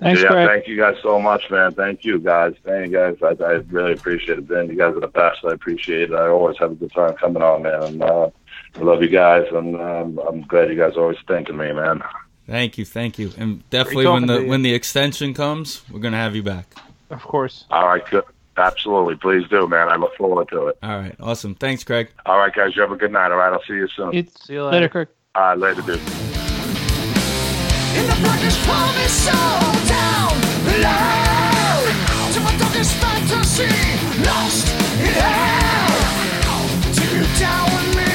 Thanks, yeah, Greg. thank you guys so much, man. Thank you guys. Thank you guys. I, I really appreciate it, Ben. You guys are the best. I appreciate it. I always have a good time coming on, man. And uh, I love you guys, and um, I'm glad you guys are always think of me, man. Thank you, thank you, and definitely when the when the extension comes, we're gonna have you back. Of course. All right, good. Absolutely, please do, man. I look forward to it. All right, awesome. Thanks, Craig. All right, guys. You have a good night. All right, I'll see you soon. It's See you later, later. Kirk. All right, later, dude. In the darkness, promise so down below to my darkest fantasy, lost in hell. Deep down with me.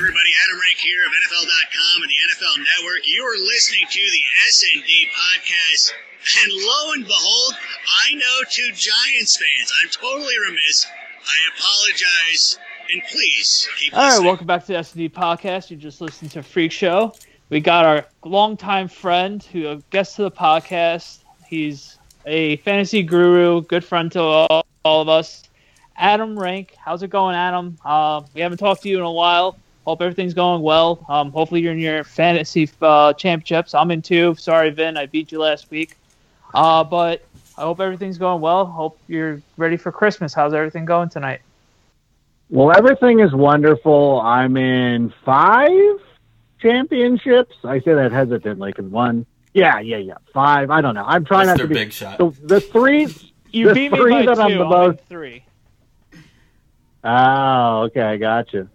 Everybody, Adam Rank here of NFL.com and the NFL Network. You're listening to the S&D podcast. And lo and behold, I know two Giants fans. I'm totally remiss. I apologize. And please keep All right, listening. welcome back to the SD podcast. You just listened to Freak Show. We got our longtime friend who a guest to the podcast. He's a fantasy guru, good friend to all, all of us. Adam Rank, how's it going, Adam? Uh, we haven't talked to you in a while. Hope everything's going well. Um, hopefully you're in your fantasy uh, championships. I'm in two. Sorry, Vin, I beat you last week. Uh, but I hope everything's going well. Hope you're ready for Christmas. How's everything going tonight? Well, everything is wonderful. I'm in five championships. I say that hesitantly because one Yeah, yeah, yeah. Five. I don't know. I'm trying That's not their to be big shot. the, the three. You the beat me three by that I'm two. the I'm in most- three. Oh, okay, I got you.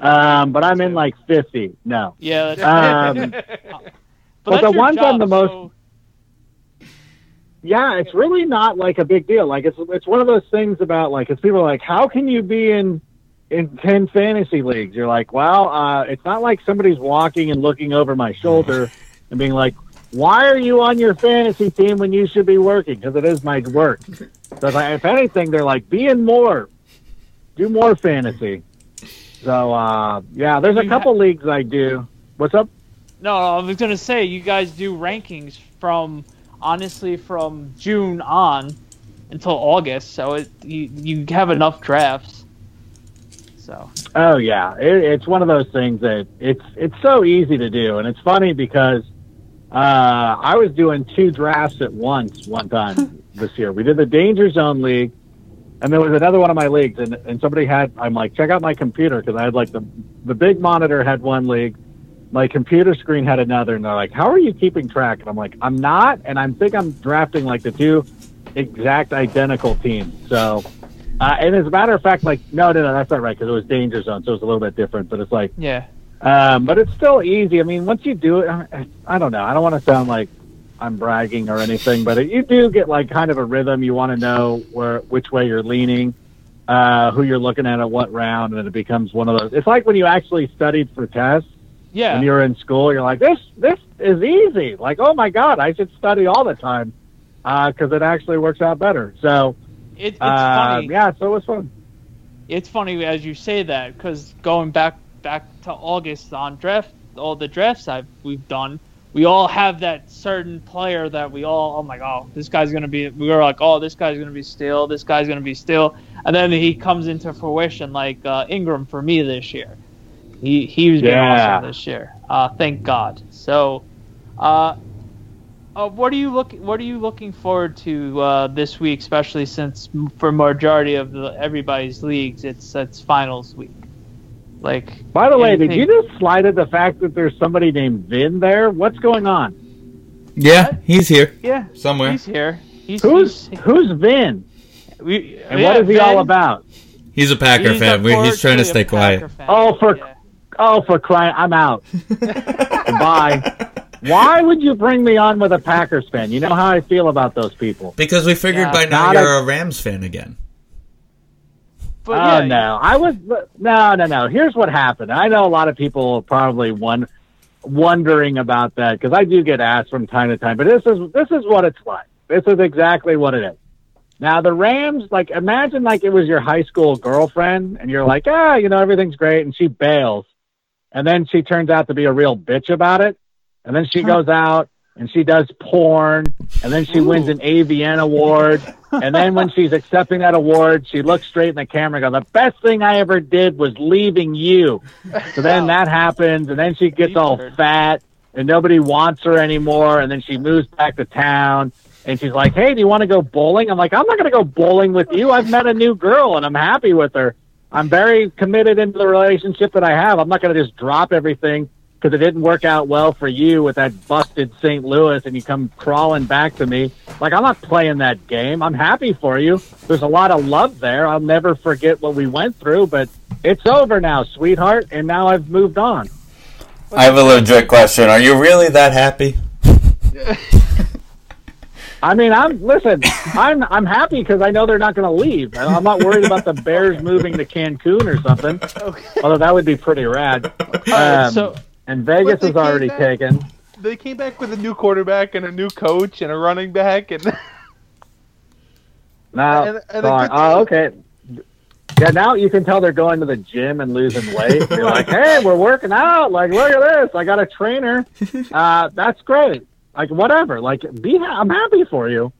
Um, but I'm in like 50. No. Yeah. That's, Um, but but that's the your ones I'm the most- so- Yeah, it's really not like a big deal. Like it's it's one of those things about like it's people are like, how can you be in in ten fantasy leagues? You're like, well, uh, it's not like somebody's walking and looking over my shoulder and being like, why are you on your fantasy team when you should be working? Because it is my work. So if, I, if anything, they're like, be in more, do more fantasy. So uh, yeah, there's a couple leagues I do. What's up? No, I was gonna say you guys do rankings from honestly from June on until August, so it you you have enough drafts. So Oh yeah, it, it's one of those things that it's it's so easy to do, and it's funny because uh, I was doing two drafts at once one time this year. We did the Danger Zone League, and there was another one of my leagues, and and somebody had I'm like check out my computer because I had like the the big monitor had one league, my computer screen had another, and they're like, how are you keeping track? And I'm like, I'm not, and I think I'm drafting like the two exact identical teams. So. Uh, and as a matter of fact, like, no, no, no, that's not right because it was Danger Zone, so it's a little bit different. But it's like, yeah, um, but it's still easy. I mean, once you do it, I, I don't know. I don't want to sound like I'm bragging or anything, but you do get like kind of a rhythm. You want to know where, which way you're leaning, uh, who you're looking at at what round, and it becomes one of those. It's like when you actually studied for tests yeah. when you're in school. You're like, this, this is easy. Like, oh my god, I should study all the time because it actually works out better. So, It, it's uh, funny. yeah, so it was fun. It's funny as you say that because going back back to August on draft, all the drafts I've we've done, we all have that certain player that we all oh my god, this guy's gonna be. We were like, oh, this guy's gonna be still. This guy's gonna be still, and then he comes into fruition like uh, Ingram for me this year. He he was been Yeah. awesome this year. Uh, thank God. So, uh, uh, what are you look What are you looking forward to uh, this week, especially since for majority of the, everybody's leagues, it's it's finals week. Like, By the way, did you just slide at the fact that there's somebody named Vin there? What's going on? Yeah, he's here Yeah, somewhere. he's here. He's Who's he's, who's Vin? we, And yeah, what is he all about? He's a Packer he's fan. We, he's trying to stay quiet. Fan. Oh, for- Yeah. Oh, for crying! I'm out. Bye. Why would you bring me on with a Packers fan? You know how I feel about those people. Because we figured Yeah. by now you're a- a Rams fan again. But oh yeah, no, I was no, no, no. Here's what happened. I know a lot of people are probably one wondering about that because I do get asked from time to time. But this is this is what it's like. This is exactly what it is. Now the Rams, like imagine like it was your high school girlfriend, and you're like, ah, you know everything's great, and she bails, and then she turns out to be a real bitch about it, and then she goes out and she does porn, and then she wins an AVN award, and then when she's accepting that award, she looks straight in the camera and goes, The best thing I ever did was leaving you. So then that happens, and then she gets all fat, and nobody wants her anymore, and then she moves back to town. And she's like, "Hey, do you want to go bowling?" I'm like, "I'm not going to go bowling with you. I've met a new girl, and I'm happy with her. I'm very committed into the relationship that I have. I'm not going to just drop everything because it didn't work out well for you with that busted St. Louis, and you come crawling back to me. Like, I'm not playing that game. I'm happy for you. There's a lot of love there. I'll never forget what we went through, but it's over now, sweetheart, and now I've moved on. I have a legit question. Are you really that happy? I mean, I'm listen. I'm I'm happy because I know they're not going to leave. I'm not worried about the Bears moving to Cancun or something. Although that would be pretty rad. Um, so and Vegas is already back- taken. They came back with a new quarterback and a new coach and a running back and Now, And- and oh, okay. Yeah, now you can tell they're going to the gym and losing weight. They're like, hey, we're working out. Like, look at this. I got a trainer. Uh, that's great. Like, whatever. Like, be. Ha- I'm happy for you,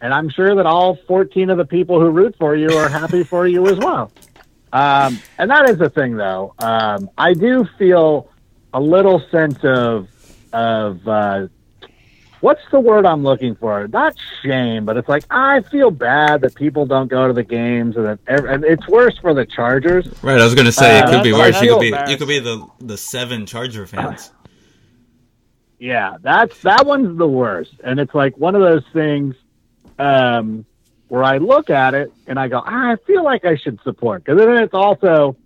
and I'm sure that all 14 of the people who root for you are happy for you as well. Um, and that is the thing, though. Um, I do feel a little sense of of uh, what's the word I'm looking for? Not shame, but it's like I feel bad that people don't go to the games, and, that, ev- and it's worse for the Chargers. Right, I was gonna say it Uh, could be that's- worse. You could be you could be the the seven Charger fans. Yeah, that's that one's the worst, and it's like one of those things um, where I look at it and I go, ah, I feel like I should support because then it's also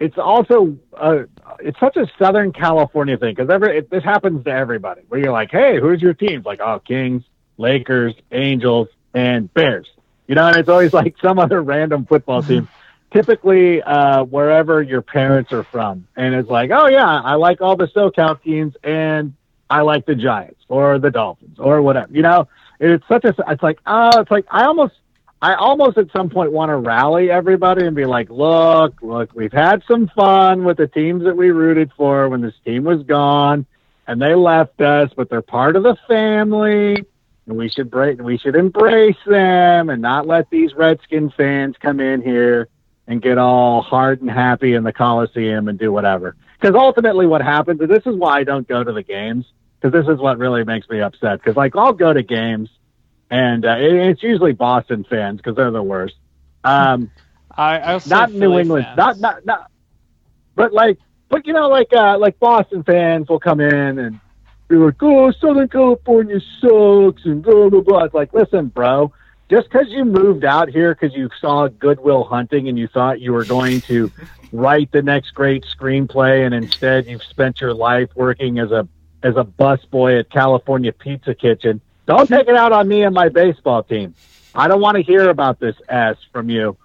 it's also uh, it's such a Southern California thing because every it, this happens to everybody where you're like, hey, who's your team? Like, oh, Kings, Lakers, Angels, and Bears. You know, and it's always like some other random football team. Typically, uh, wherever your parents are from, and it's like, oh yeah, I like all the SoCal teams, and I like the Giants or the Dolphins or whatever. You know, it's such a. It's like, oh, it's like I almost, I almost at some point want to rally everybody and be like, look, look, we've had some fun with the teams that we rooted for when this team was gone, and they left us, but they're part of the family. And we should break, we should embrace them and not let these Redskin fans come in here and get all hard and happy in the Coliseum and do whatever. Because ultimately, what happens, and this is why I don't go to the games, because this is what really makes me upset. Because like I'll go to games, and uh, it, it's usually Boston fans because they're the worst. Um, I, I'll not New Philly England, fans. not not not, but like, but you know, like uh, like Boston fans will come in and be like, "Oh, Southern California sucks," and blah blah blah. It's like, listen, bro, just because you moved out here because you saw Good Will Hunting and you thought you were going to write the next great screenplay, and instead you've spent your life working as a as a busboy at California Pizza Kitchen. Don't take it out on me and my baseball team. I don't want to hear about this S from you.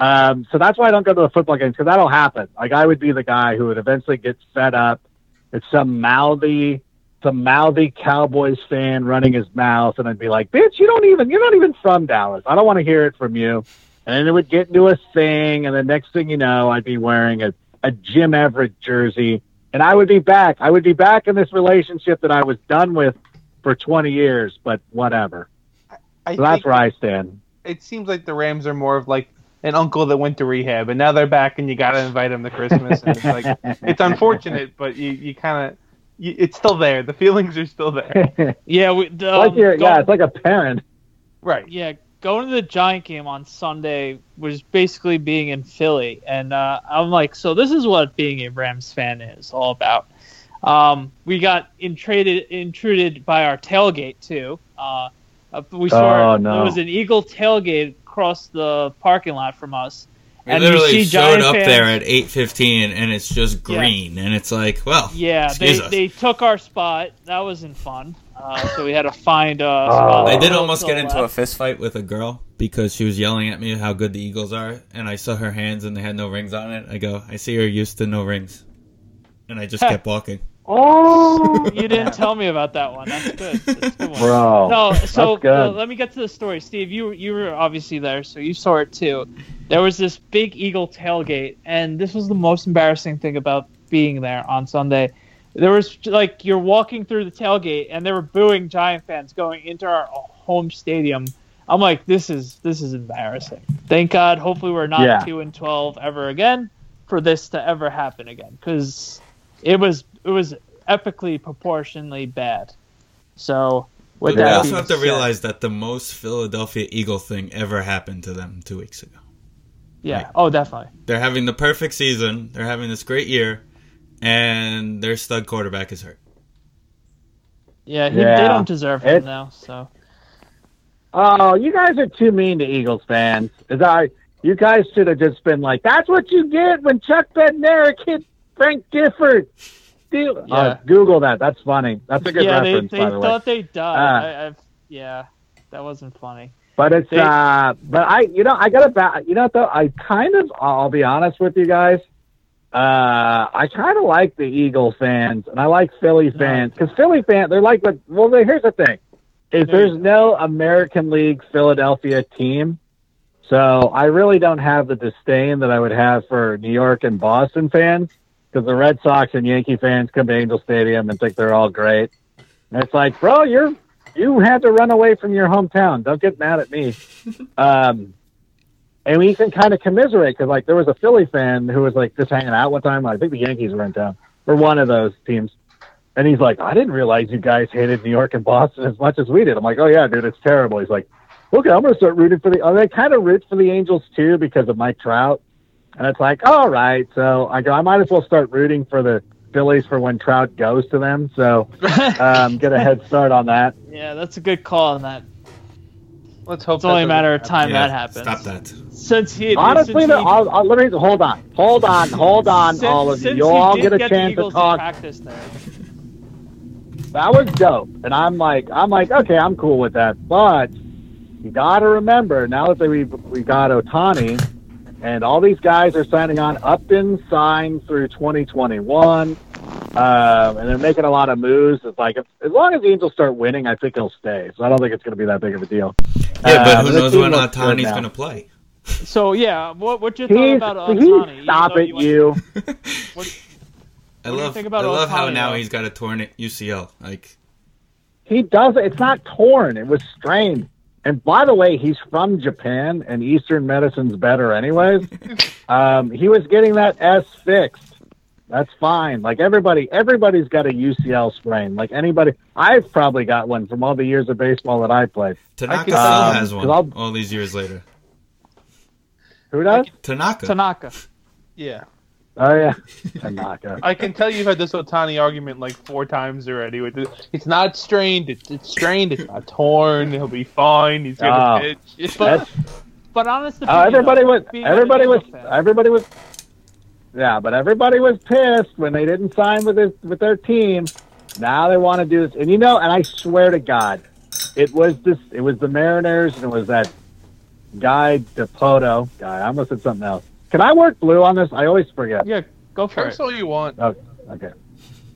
Um, so that's why I don't go to the football games because that'll happen. Like I would be the guy who would eventually get fed up. It's some mouthy, some mouthy Cowboys fan running his mouth, and I'd be like, "Bitch, you don't even, you're not even from Dallas. I don't want to hear it from you." And then it would get into a thing, and the next thing you know, I'd be wearing a, a Jim Everett jersey, and I would be back. I would be back in this relationship that I was done with for 20 years, but whatever. I So that's where I stand. it seems like the Rams are more of like an uncle that went to rehab, and now they're back, and you got to invite them to Christmas. And it's like it's unfortunate, but you you kind of it's still there. The feelings are still there. Yeah, we, the, like um, you're, go- yeah, it's like a parent. Right. yeah, going to the Giant game on Sunday was basically being in Philly, and uh, I'm like, so this is what being a Rams fan is all about. Um, we got intruded intruded by our tailgate too. Uh, uh, we saw Oh, no. there was an Eagle tailgate across the parking lot from us. We And you literally see showed Giant up fans- there at 8:15, and it's just green, and it's like, well, Yeah, they, us. they took our spot. That wasn't fun. Uh, so we had to find uh, Oh. spot. I did almost the get into a left. fist fight with a girl because she was yelling at me how good the Eagles are, and I saw her hands and they had no rings on it. I go, I see you're used to no rings, and I just kept walking. Oh, You didn't tell me about that one. That's good. That's a good one. bro. No, so That's good. uh, let me get to the story. Steve, you you were obviously there, so you saw it too. There was this big Eagle tailgate, and this was the most embarrassing thing about being there on Sunday. There was like you're walking through the tailgate, and they were booing Giant fans going into our home stadium. I'm like, this is this is embarrassing. Thank God. Hopefully, we're not Yeah. two and twelve ever again for this to ever happen again, because it was it was epically proportionally bad. So with But we also have to said- realize that the most Philadelphia Eagle thing ever happened to them two weeks ago. yeah, Right. oh definitely, They're having the perfect season. They're having this great year, and their stud quarterback is hurt. yeah, he, Yeah. they don't deserve him It's- now. So Oh, you guys are too mean to Eagles fans. As I, you guys should have just been like, "That's what you get when Chuck Bednarik hit Frank Gifford." Steal- Yeah. Uh, Google that. That's funny. That's a good yeah, they, reference, they by the way. thought they died. Ah. I, I've, yeah, that wasn't funny. But it's They- uh but I you know I got to back you know what, though I kind of I'll be honest with you guys uh I kind of like the Eagle fans and I like Philly fans cuz Philly fans they're like but well they, here's the thing is there's no American League Philadelphia team so I really don't have the disdain that I would have for New York and Boston fans cuz the Red Sox and Yankee fans come to Angel Stadium and think they're all great and it's like bro you're you had to run away from your hometown. Don't get mad at me. Um, and we can kind of commiserate because, like, there was a Philly fan who was like just hanging out one time. I think the Yankees were in town or one of those teams, and he's like, "I didn't realize you guys hated New York and Boston as much as we did." I'm like, "Oh yeah, dude, it's terrible." He's like, "Okay, I'm gonna start rooting for the." Oh, they kind of root for the Angels too because of Mike Trout, and it's like, "All right." So I go, I might as well start rooting for the Phillies for when Trout goes to them. So um, get a head start on that. yeah, that's a good call on that. Let's hope It's only a that matter of time Yeah, that happens. Stop that. Since he Honestly, since though, he- I'll, I'll, let me hold on, hold on, hold on, since- all of you. You'll all get a the chance to talk. practice there. That was dope, and I'm like, I'm like, okay, I'm cool with that. But you got to remember now that we we got Ohtani, and all these guys are signing on. Upton signed through 2021, um, and they're making a lot of moves. It's like as long as the Angels start winning, I think he'll stay. So I don't think it's going to be that big of a deal. Yeah, but Um, who knows when looks good Ohtani's going to play? So yeah, what what's your thought about he's Ohtani? even stop it, went- you. What, I What do you love, think about I love how now though? he's got a torn UCL. Like, He does it. It's not torn. It was strained. And by the way, he's from Japan, and Eastern medicine's better, anyways. um, he was getting that S fixed. That's fine. Like everybody, everybody's got a UCL sprain. Like anybody, I've probably got one from all the years of baseball that I played. Tanaka can- still um, has one 'cause I'll- all these years later. Who does? Tanaka. Tanaka. Yeah. Oh yeah, Tanaka. I can tell you've had this Ohtani argument like four times already. With it. It's not strained. It's, it's strained. It's not torn. He'll be fine. He's gonna Oh. pitch. That's, But honestly, oh, everybody was. Everybody was. Everybody was. Yeah, but everybody was pissed when they didn't sign with his with their team. Now they want to do this, and you know, and I swear to God, it was this. It was the Mariners, and it was that guy Dipoto guy. I almost said something else. Can I work blue on this? I always forget. Yeah, go for Curse it. all you want. Okay.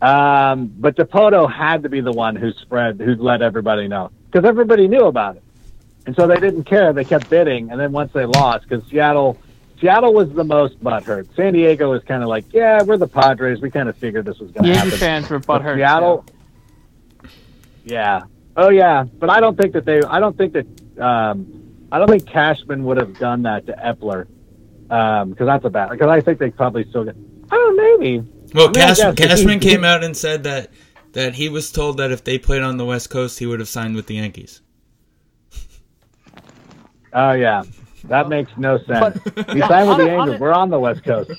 Um, but Dipoto had to be the one who spread, who let everybody know, because everybody knew about it, and so they didn't care. They kept bidding, and then once they lost, because Seattle, Seattle was the most butthurt. San Diego was kind of like, yeah, we're the Padres. We kind of figured this was going to Yankee happen. fans were But butthurt. Seattle. Yeah. Oh yeah, but I don't think that they. I don't think that. Um, I don't think Cashman would have done that to Eppler, Um, because that's a bad. Because I think they probably still get. I don't know, maybe. Well, I mean, Cash, Cashman he- came out and said that that he was told that if they played on the West Coast, he would have signed with the Yankees. Oh yeah, that makes no sense. But- we signed with the On- on Angels. We're on the West Coast.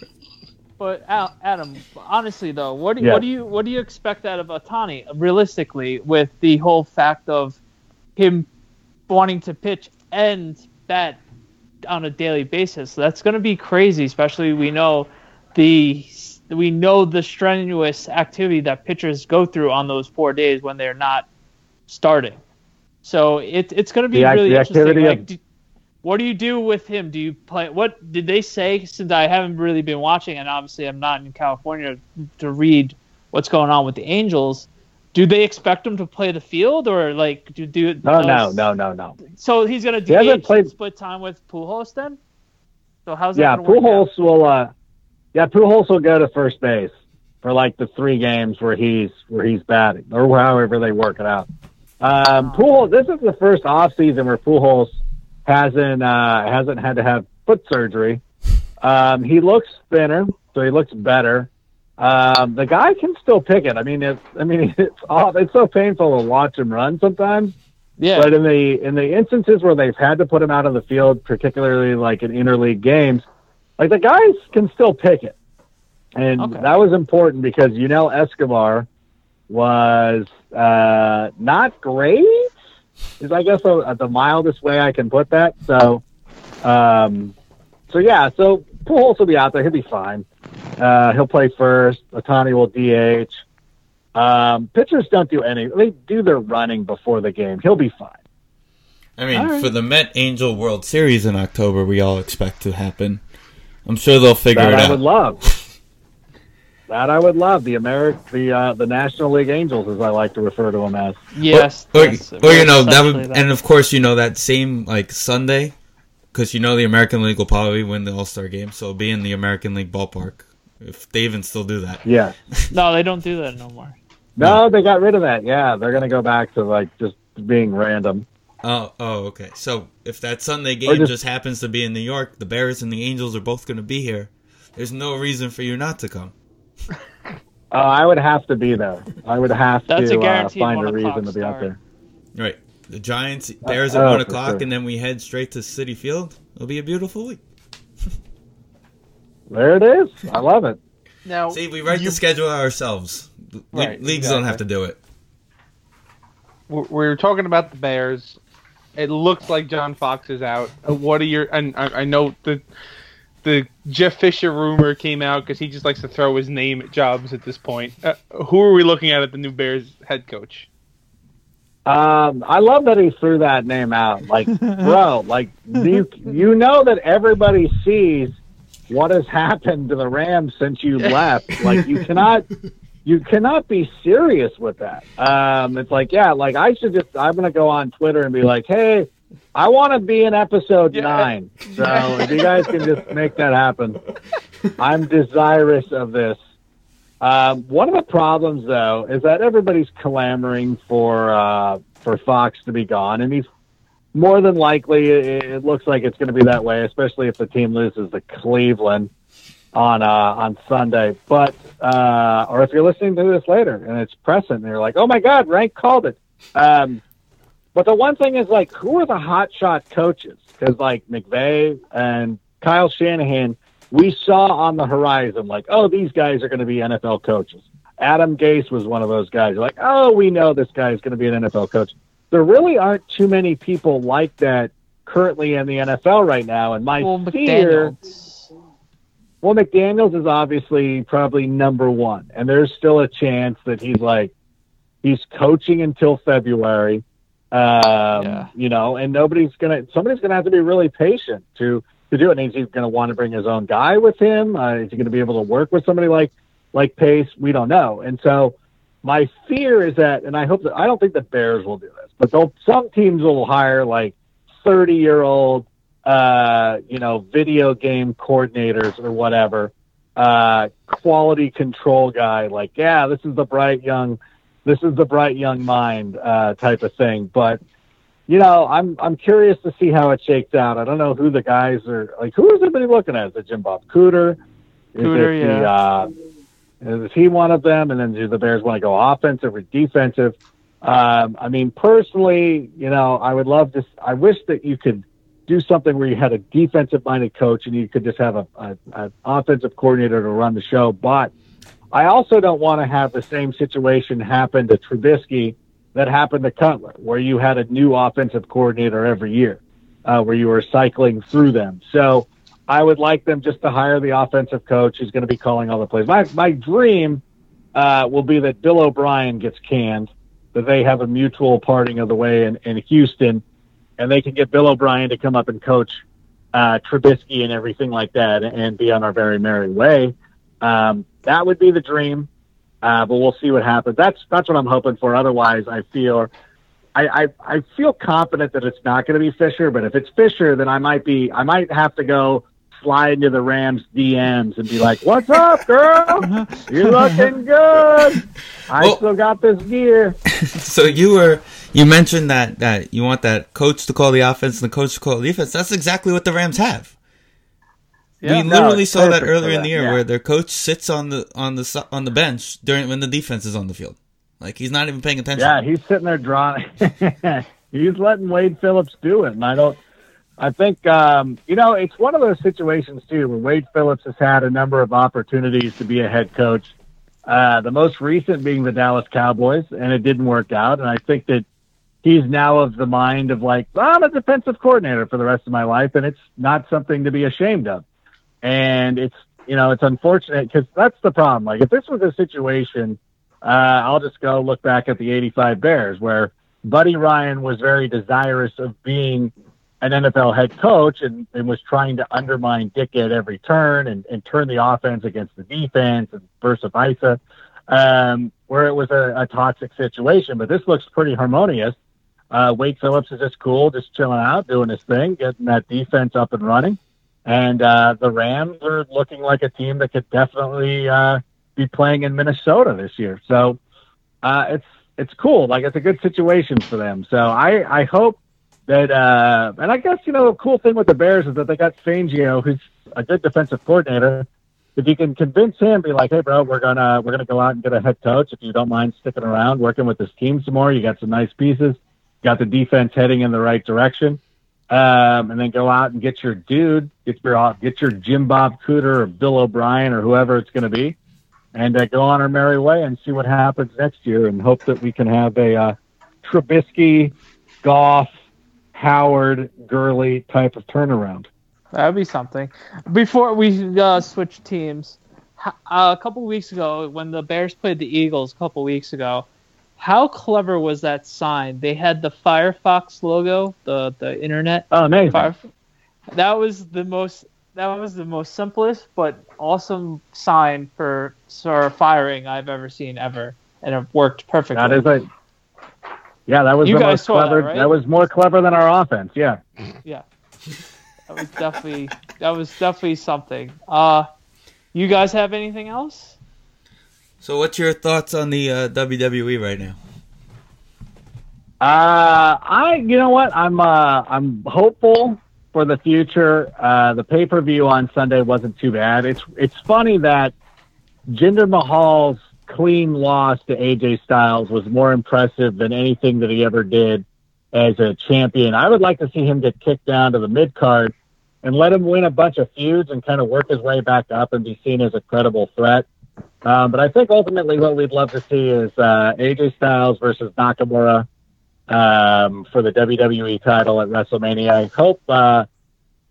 But Adam, honestly though, what do Yeah. what do you what do you expect out of Ohtani realistically with the whole fact of him wanting to pitch and bat on a daily basis? So That's going to be crazy, especially we know the we know the strenuous activity that pitchers go through on those four days when they're not starting. So it, it's going to be The really the interesting. Like, of- do- what do you do with him? Do you play? What did they say? Since I haven't really been watching, and obviously I'm not in California to read what's going on with the Angels. Do they expect him to play the field, or like do do? No, no, no, no, no. So he's gonna He played- split time with Pujols then. So how's that Yeah, gonna work out? Pujols will. Uh, yeah, Pujols will go to first base for like the three games where he's where he's batting, or however they work it out. Um, Pujols. This is the first off season where Pujols hasn't uh, hasn't had to have foot surgery. Um, he looks thinner, so he looks better. Um, the guy can still pick it. I mean, it's I mean it's off. It's so painful to watch him run sometimes. Yeah, But in the in the instances where they've had to put him out on the field, particularly like in interleague games, like the guys can still pick it, and Okay. that was important because know Escobar was uh, not great. Is I guess the, the mildest way I can put that. So, um, so yeah, so Pujols will be out there. He'll be fine. Uh, he'll play first. Ohtani will DH. Um, pitchers don't do any. They do their running before the game. He'll be fine. I mean, All right. for the Met Angel World Series in October, we all expect to happen. I'm sure they'll figure That it I out. I would love. That I would love. The Americ, the uh, the National League Angels, as I like to refer to them as. yes. or, yes, or you know that would, that. and of course you know that same like Sunday, because you know the American League will probably win the All Star game, so it'll be in the American League ballpark if they even still do that. Yeah. no, they don't do that no more. No, they got rid of that. Yeah, they're gonna go back to like just being random. Oh, oh, okay. So if that Sunday game just- just happens to be in New York, the Bears and the Angels are both going to be here. There's no reason for you not to come. Uh, I would have to be there. I would have That's to a uh, find a reason to be out there. Right. The Giants, Bears at oh, one for o'clock, sure. and then we head straight to Citi Field. It'll be a beautiful week. There it is. I love it. Now, See, we write you- the schedule ourselves. Le- Right, Leagues don't have to do it. we're, we're talking about the Bears. It looks like John Fox is out. Uh, What are your? And I, I know the the Jeff Fisher rumor came out because he just likes to throw his name at jobs at this point. Uh, who are we looking at at the new Bears head coach? Um, I love that he threw that name out. Like, bro, like you you know that everybody sees what has happened to the Rams since you left. Like, you cannot you cannot be serious with that. Um, it's like, yeah, like I should just I'm gonna go on Twitter and be like, hey, I want to be in episode Yeah. nine. So if you guys can just make that happen, I'm desirous of this. Um, one of the problems, though, is that everybody's clamoring for uh, for Fox to be gone, and he's more than likely. It, it looks like it's going to be that way, especially if the team loses to Cleveland on uh, on Sunday. But uh, or if you're listening to this later and it's present, and you're like, "Oh my God, Rank called it." Um, but the one thing is like, who are the hot shot coaches? Because like McVay and Kyle Shanahan, we saw on the horizon, like, oh, these guys are going to be NFL coaches. Adam Gase was one of those guys. Like, oh, we know this guy is going to be an NFL coach. There really aren't too many people like that currently in the NFL right now. And my Well, fear, McDaniels. well, McDaniels is obviously probably number one, and there's still a chance that he's like he's coaching until February. Um, Yeah. You know, and nobody's gonna somebody's gonna have to be really patient to to do it. And is he gonna want to bring his own guy with him? Uh, is he gonna be able to work with somebody like like Pace? We don't know. And so my fear is that, and I hope that I don't think the Bears will do this, but they'll some teams will hire like thirty year old uh, you know, video game coordinators or whatever, uh, quality control guy, like, yeah, this is the bright young, this is the bright young mind, uh, type of thing. But, you know, I'm, I'm curious to see how it shakes out. I don't know who the guys are, like, who is everybody looking at? Is it Jim Bob Cooter? Is Cooter, it the, yeah. uh, is he one of them? And then do the Bears want to go offensive or defensive? Um, I mean, personally, you know, I would love to. I wish that you could do something where you had a defensive-minded coach and you could just have a, a, an offensive coordinator to run the show. But I also don't want to have the same situation happen to Trubisky that happened to Cutler, where you had a new offensive coordinator every year, uh, where you were cycling through them. So I would like them just to hire the offensive coach who's going to be calling all the plays. My my dream uh, will be that Bill O'Brien gets canned, that they have a mutual parting of the way in, in Houston, and they can get Bill O'Brien to come up and coach uh, Trubisky and everything like that, and be on our very merry way. Um, that would be the dream, uh, but we'll see what happens. That's that's what I'm hoping for. Otherwise, I feel. I, I, I feel confident that it's not going to be Fisher, but if it's Fisher, then I might be I might have to go slide into the Rams DMs and be like, "What's up, girl? You're looking good? I Well- still got this gear." So you were you mentioned that that you want that coach to call the offense and the coach to call the defense. That's exactly what the Rams have. Yeah, we no, literally it's saw that perfect for earlier in the year yeah. where their coach sits on the on the on the bench during when the defense is on the field. Like he's not even paying attention. Yeah, he's sitting there drawing. he's letting Wade Phillips do it, and I don't. I think um, you know it's one of those situations too where Wade Phillips has had a number of opportunities to be a head coach. Uh, the most recent being the Dallas Cowboys, and it didn't work out. And I think that he's now of the mind of like, I'm a defensive coordinator for the rest of my life, and it's not something to be ashamed of. And it's you know it's unfortunate because that's the problem. Like if this was a situation uh, I'll just go look back at the 85 Bears where Buddy Ryan was very desirous of being an NFL head coach and, and was trying to undermine Dick at every turn and, and turn the offense against the defense and versa versa, um, where it was a, a toxic situation. But this looks pretty harmonious. Uh, Wade Phillips is just cool, just chilling out, doing his thing, getting that defense up and running. And uh, the Rams are looking like a team that could definitely uh, be playing in Minnesota this year. So uh, it's it's cool. Like it's a good situation for them. So I I hope that uh, and I guess you know the cool thing with the Bears is that they got Fangio, who's a good defensive coordinator. If you can convince him, be like, hey, bro, we're gonna we're gonna go out and get a head coach. If you don't mind sticking around, working with this team some more, you got some nice pieces. Got the defense heading in the right direction. Um, and then go out and get your dude, get your get your Jim Bob Cooter or Bill O'Brien or whoever it's going to be, and uh, go on our merry way and see what happens next year, and hope that we can have a uh, Trubisky, Goff, Howard, Gurley type of turnaround. That would be something. Before we uh, switch teams, uh, a couple weeks ago, when the Bears played the Eagles, a couple weeks ago, how clever was that sign? They had the Firefox logo, the the internet. Oh, amazing! Fire, that was the most. That was the most simplest but awesome sign for for firing I've ever seen ever, and it worked perfectly. That is a yeah. That was You the guys most saw that, clever. right? was more clever than our offense. Yeah. Yeah. That was definitely that was definitely something. Uh you guys have anything else? So, what's your thoughts on the uh, WWE right now? Uh, I, you know what? I'm, uh, I'm hopeful for the future. Uh, the pay per view on Sunday wasn't too bad. It's, it's funny that Jinder Mahal's clean loss to AJ Styles was more impressive than anything that he ever did as a champion. I would like to see him get kicked down to the mid card and let him win a bunch of feuds and kind of work his way back up and be seen as a credible threat. Um, but I think ultimately what we'd love to see is uh, AJ Styles versus Nakamura um, for the WWE title at WrestleMania. I hope. Uh,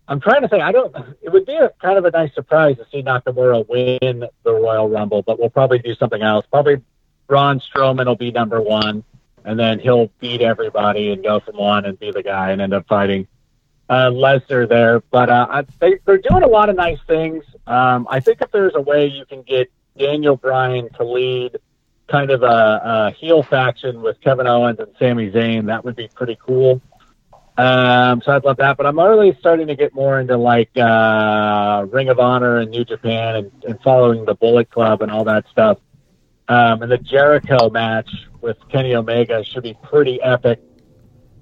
I'm trying to say I don't. It would be a kind of a nice surprise to see Nakamura win the Royal Rumble, but we'll probably do something else. Probably Braun Strowman will be number one, and then he'll beat everybody and go from one and be the guy and end up fighting uh, Lesnar there. But uh, I, they, they're doing a lot of nice things. Um, I think if there's a way you can get Daniel Bryan to lead kind of a, a heel faction with Kevin Owens and Sami Zayn, that would be pretty cool. Um, so I'd love that. But I'm really starting to get more into like uh, Ring of Honor and New Japan and, and following the Bullet Club and all that stuff. Um, and the Jericho match with Kenny Omega should be pretty epic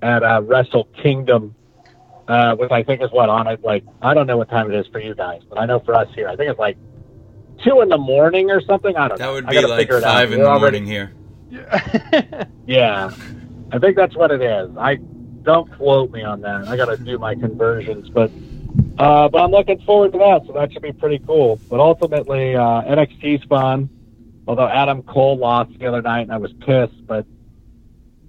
at uh, Wrestle Kingdom, uh, which I think is what on it. Like I don't know what time it is for you guys, but I know for us here, I think it's like two in the morning or something. I don't That know. would I be gotta like figure it out. five in We're the already- morning here. yeah, I think that's what it is. I don't quote me on that. I got to do my conversions, but uh, but I'm looking forward to that. So that should be pretty cool. But ultimately, uh, NXT's fun. Although Adam Cole lost the other night, and I was pissed. But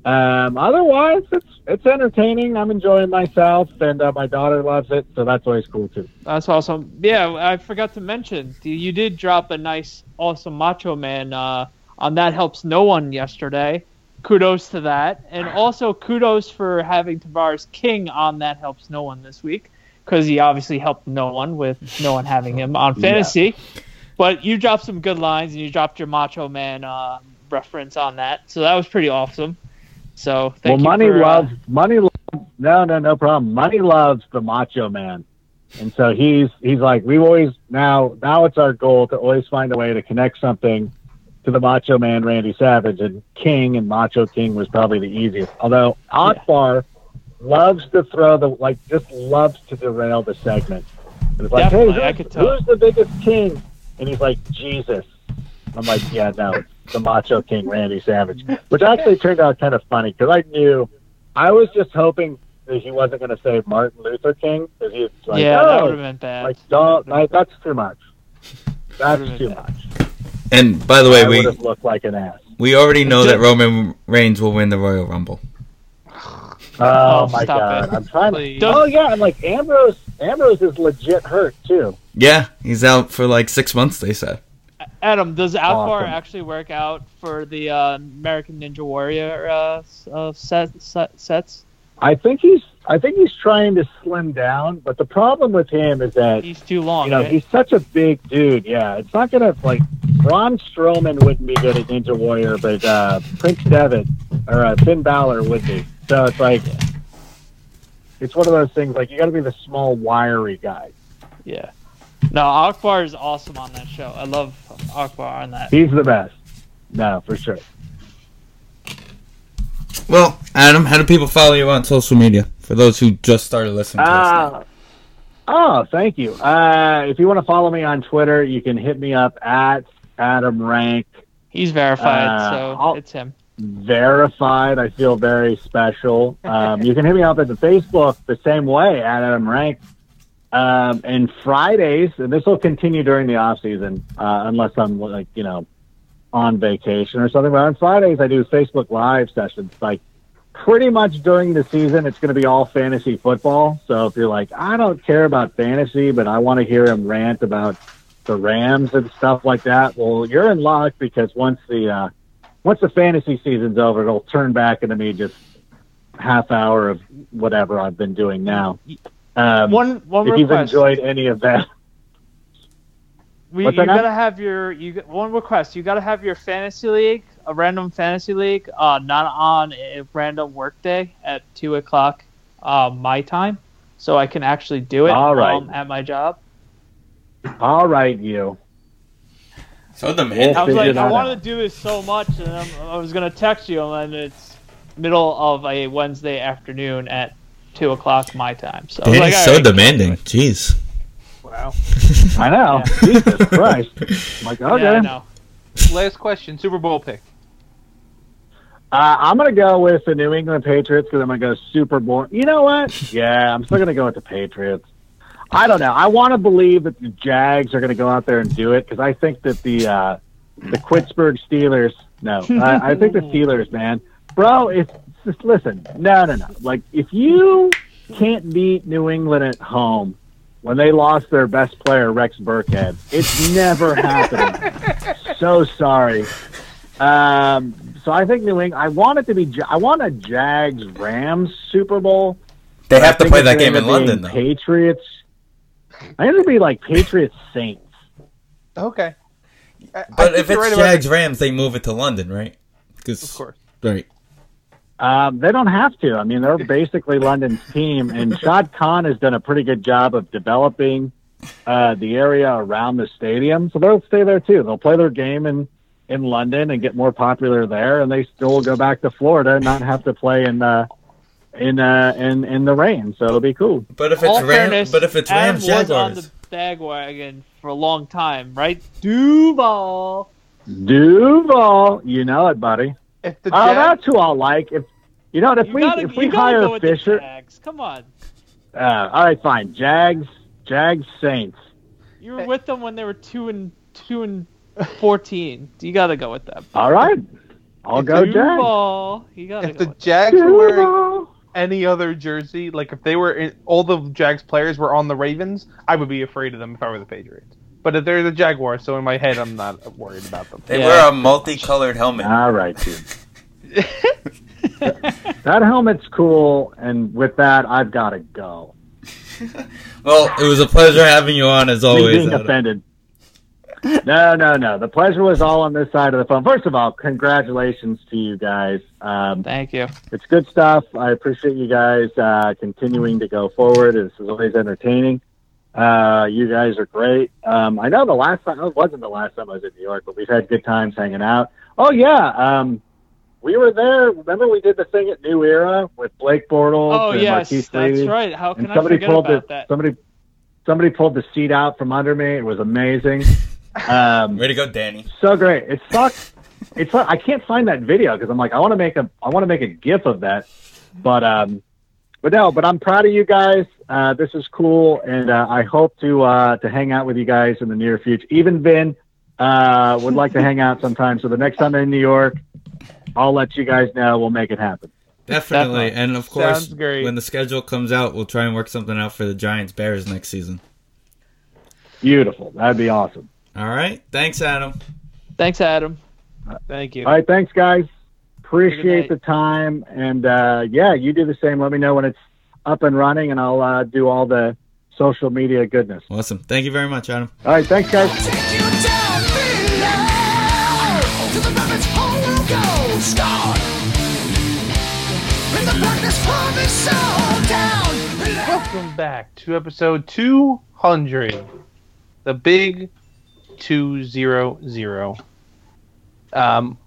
um, otherwise, it's it's entertaining. I'm enjoying myself, and uh, my daughter loves it, so that's always cool too. That's awesome. Yeah, I forgot to mention you did drop a nice, awesome Macho Man uh, on that helps no one yesterday. Kudos to that, and also kudos for having Tavarres King on that helps no one this week because he obviously helped no one with no one having him on fantasy. But you dropped some good lines, and you dropped your Macho Man uh, reference on that, so that was pretty awesome. So thank well, money for, uh, loves money. Loves, no, no, no problem. Money loves the Macho Man, and so he's he's like we always now now it's our goal to always find a way to connect something to the Macho Man Randy Savage and King and Macho King was probably the easiest. Although Akbar loves to throw the like just loves to derail the segment. And It's like, hey, Definitely, I who's, could tell. who's the biggest king? And he's like Jesus. I'm like, yeah, no, the Macho King, Randy Savage, which actually turned out kind of funny because I knew, I was just hoping that he wasn't going to say Martin Luther King because he's like, yeah, that oh, would have been bad. like don't, like, that's too much. That's too been much. And by the way, I we would have looked like an ass. we already know that Roman Reigns will win the Royal Rumble. Oh, Oh, my god, it. I'm trying Please. to. Oh yeah, and like Ambrose, Ambrose is legit hurt too. Yeah, he's out for like six months. They said. Adam, does Akbar Awesome. actually work out for the uh, American Ninja Warrior uh, uh, set, set, sets? I think he's, I think he's trying to slim down, but the problem with him is that He's too long. you know, right? he's such a big dude. Yeah, it's not gonna like Braun Strowman wouldn't be good at Ninja Warrior, but uh, Prince Devitt or uh, Finn Balor would be. So it's like it's one of those things. Like you got to be the small, wiry guy. yeah. No, Akbar is awesome on that show. I love Akbar on that. He's the best. No, for sure. Well, Adam, how do people follow you on social media? For those who just started listening to us. Uh, oh, thank you. Uh, if you want to follow me on Twitter, you can hit me up at Adam Rank He's verified, Uh, so I'll- it's him. verified. I feel very special. Um, you can hit me up at the Facebook the same way at Adam Rank. Um, and Fridays, and this will continue during the off season, uh, unless I'm like you know on vacation or something. But on Fridays, I do Facebook Live sessions. Like pretty much during the season, it's going to be all fantasy football. So if you're like, I don't care about fantasy, but I want to hear him rant about the Rams and stuff like that, well, you're in luck because once the uh, once the fantasy season's over, it'll turn back into me just half hour of whatever I've been doing now. Um, One one if you've enjoyed any of that, We, you that now? gotta have your you one request. You gotta have your fantasy league, a random fantasy league, uh, not on a random workday at two o'clock, uh, my time, so I can actually do it All right. um, at my job. all right, you. So the We'll I was like, I wanted to do this so much, and I'm, I was gonna text you, and then it's middle of a Wednesday afternoon at two o'clock my time. So I was Danny's like, so all right. demanding. Jeez. Wow. I know. Jesus Christ. I'm like, okay. Yeah, I know. Last question. Super Bowl pick. Uh, I'm going to go with the New England Patriots because I'm going to go super boring. You know what? Yeah, I'm still going to go with the Patriots. I don't know. I want to believe that the Jags are going to go out there and do it because I think that the uh, the Pittsburgh Steelers. No, I, I think the Steelers, man, bro. It's just listen. No, no, no. Like if you can't beat New England at home when they lost their best player Rex Burkhead, it's never happening. so sorry. Um, so I think New England. I want it to be. I want a Jags Rams Super Bowl. They have to play that game in end up being London, though. Patriots. I think it'd be like Patriots Saints. Okay. I- I But think if it's right Jags Rams, they move it to London, right? 'Cause- Of course. Right. Um, they don't have to. I mean, they're basically London's team, and Shad Khan has done a pretty good job of developing uh, the area around the stadium. So they'll stay there too. They'll play their game in in London and get more popular there, and they still go back to Florida and not have to play in uh, in uh, in in the rain. So it'll be cool. But if it's Rams, fairness, but if it's Adam Rams was on Jaguars, the bandwagon for a long time, right? Duval. Duval, you know it, buddy. If the Oh, Jags, that's who I'll like. If you know what, if You we gotta, if we gotta hire go Fisher, Jags. Come on. uh, all right, fine. Jags, Jags, Saints. You were with them when they were two and two and fourteen. You gotta go with them. All right, I'll go Jags. Duval. You gotta if go the with Jags were wearing any other jersey, like if they were in, all the Jags players were on the Ravens, I would be afraid of them if I were the Patriots. But if they're the Jaguars, so in my head, I'm not worried about them. they Yeah. wear a multicolored helmet. All right, dude. that helmet's cool, and with that, I've got to go. Well, it was a pleasure having you on as Me always. being Adam. offended. No, no, no. The pleasure was all on this side of the phone. First of all, congratulations to you guys. Um, Thank you. it's good stuff. I appreciate you guys uh, continuing to go forward. This is always entertaining. Uh, you guys are great. Um, I know the last time, it wasn't the last time I was in New York, but we've had good times hanging out. Oh, yeah. Um, we were there. Remember we did the thing at New Era with Blake Bortles Oh and yes, Marquise that's Lee? right. How can And I somebody forget pulled about the that? somebody somebody pulled the seat out from under me. It was amazing. Um, Way to go, Danny. so great. It sucks. It's I can't find that video because I'm like I want to make a I want to make a gif of that, but um, but no. But I'm proud of you guys. Uh, this is cool, and uh, I hope to uh, to hang out with you guys in the near future. Even Vin uh, would like to hang out sometime. So the next time I'm in New York, I'll let you guys know. We'll make it happen. Definitely, Definitely. and of course, when the schedule comes out, we'll try and work something out for the Giants Bears next season. Beautiful. That'd be awesome. All right, thanks, Adam. Thanks, Adam. Thank you. All right, thanks, guys. Appreciate the time, and uh, yeah, you do the same. Let me know when it's up and running, and I'll uh, do all the social media goodness. Awesome. Thank you very much, Adam. All right, thanks, guys. In the from his soul down. Welcome back to episode 200, the big 200. Um,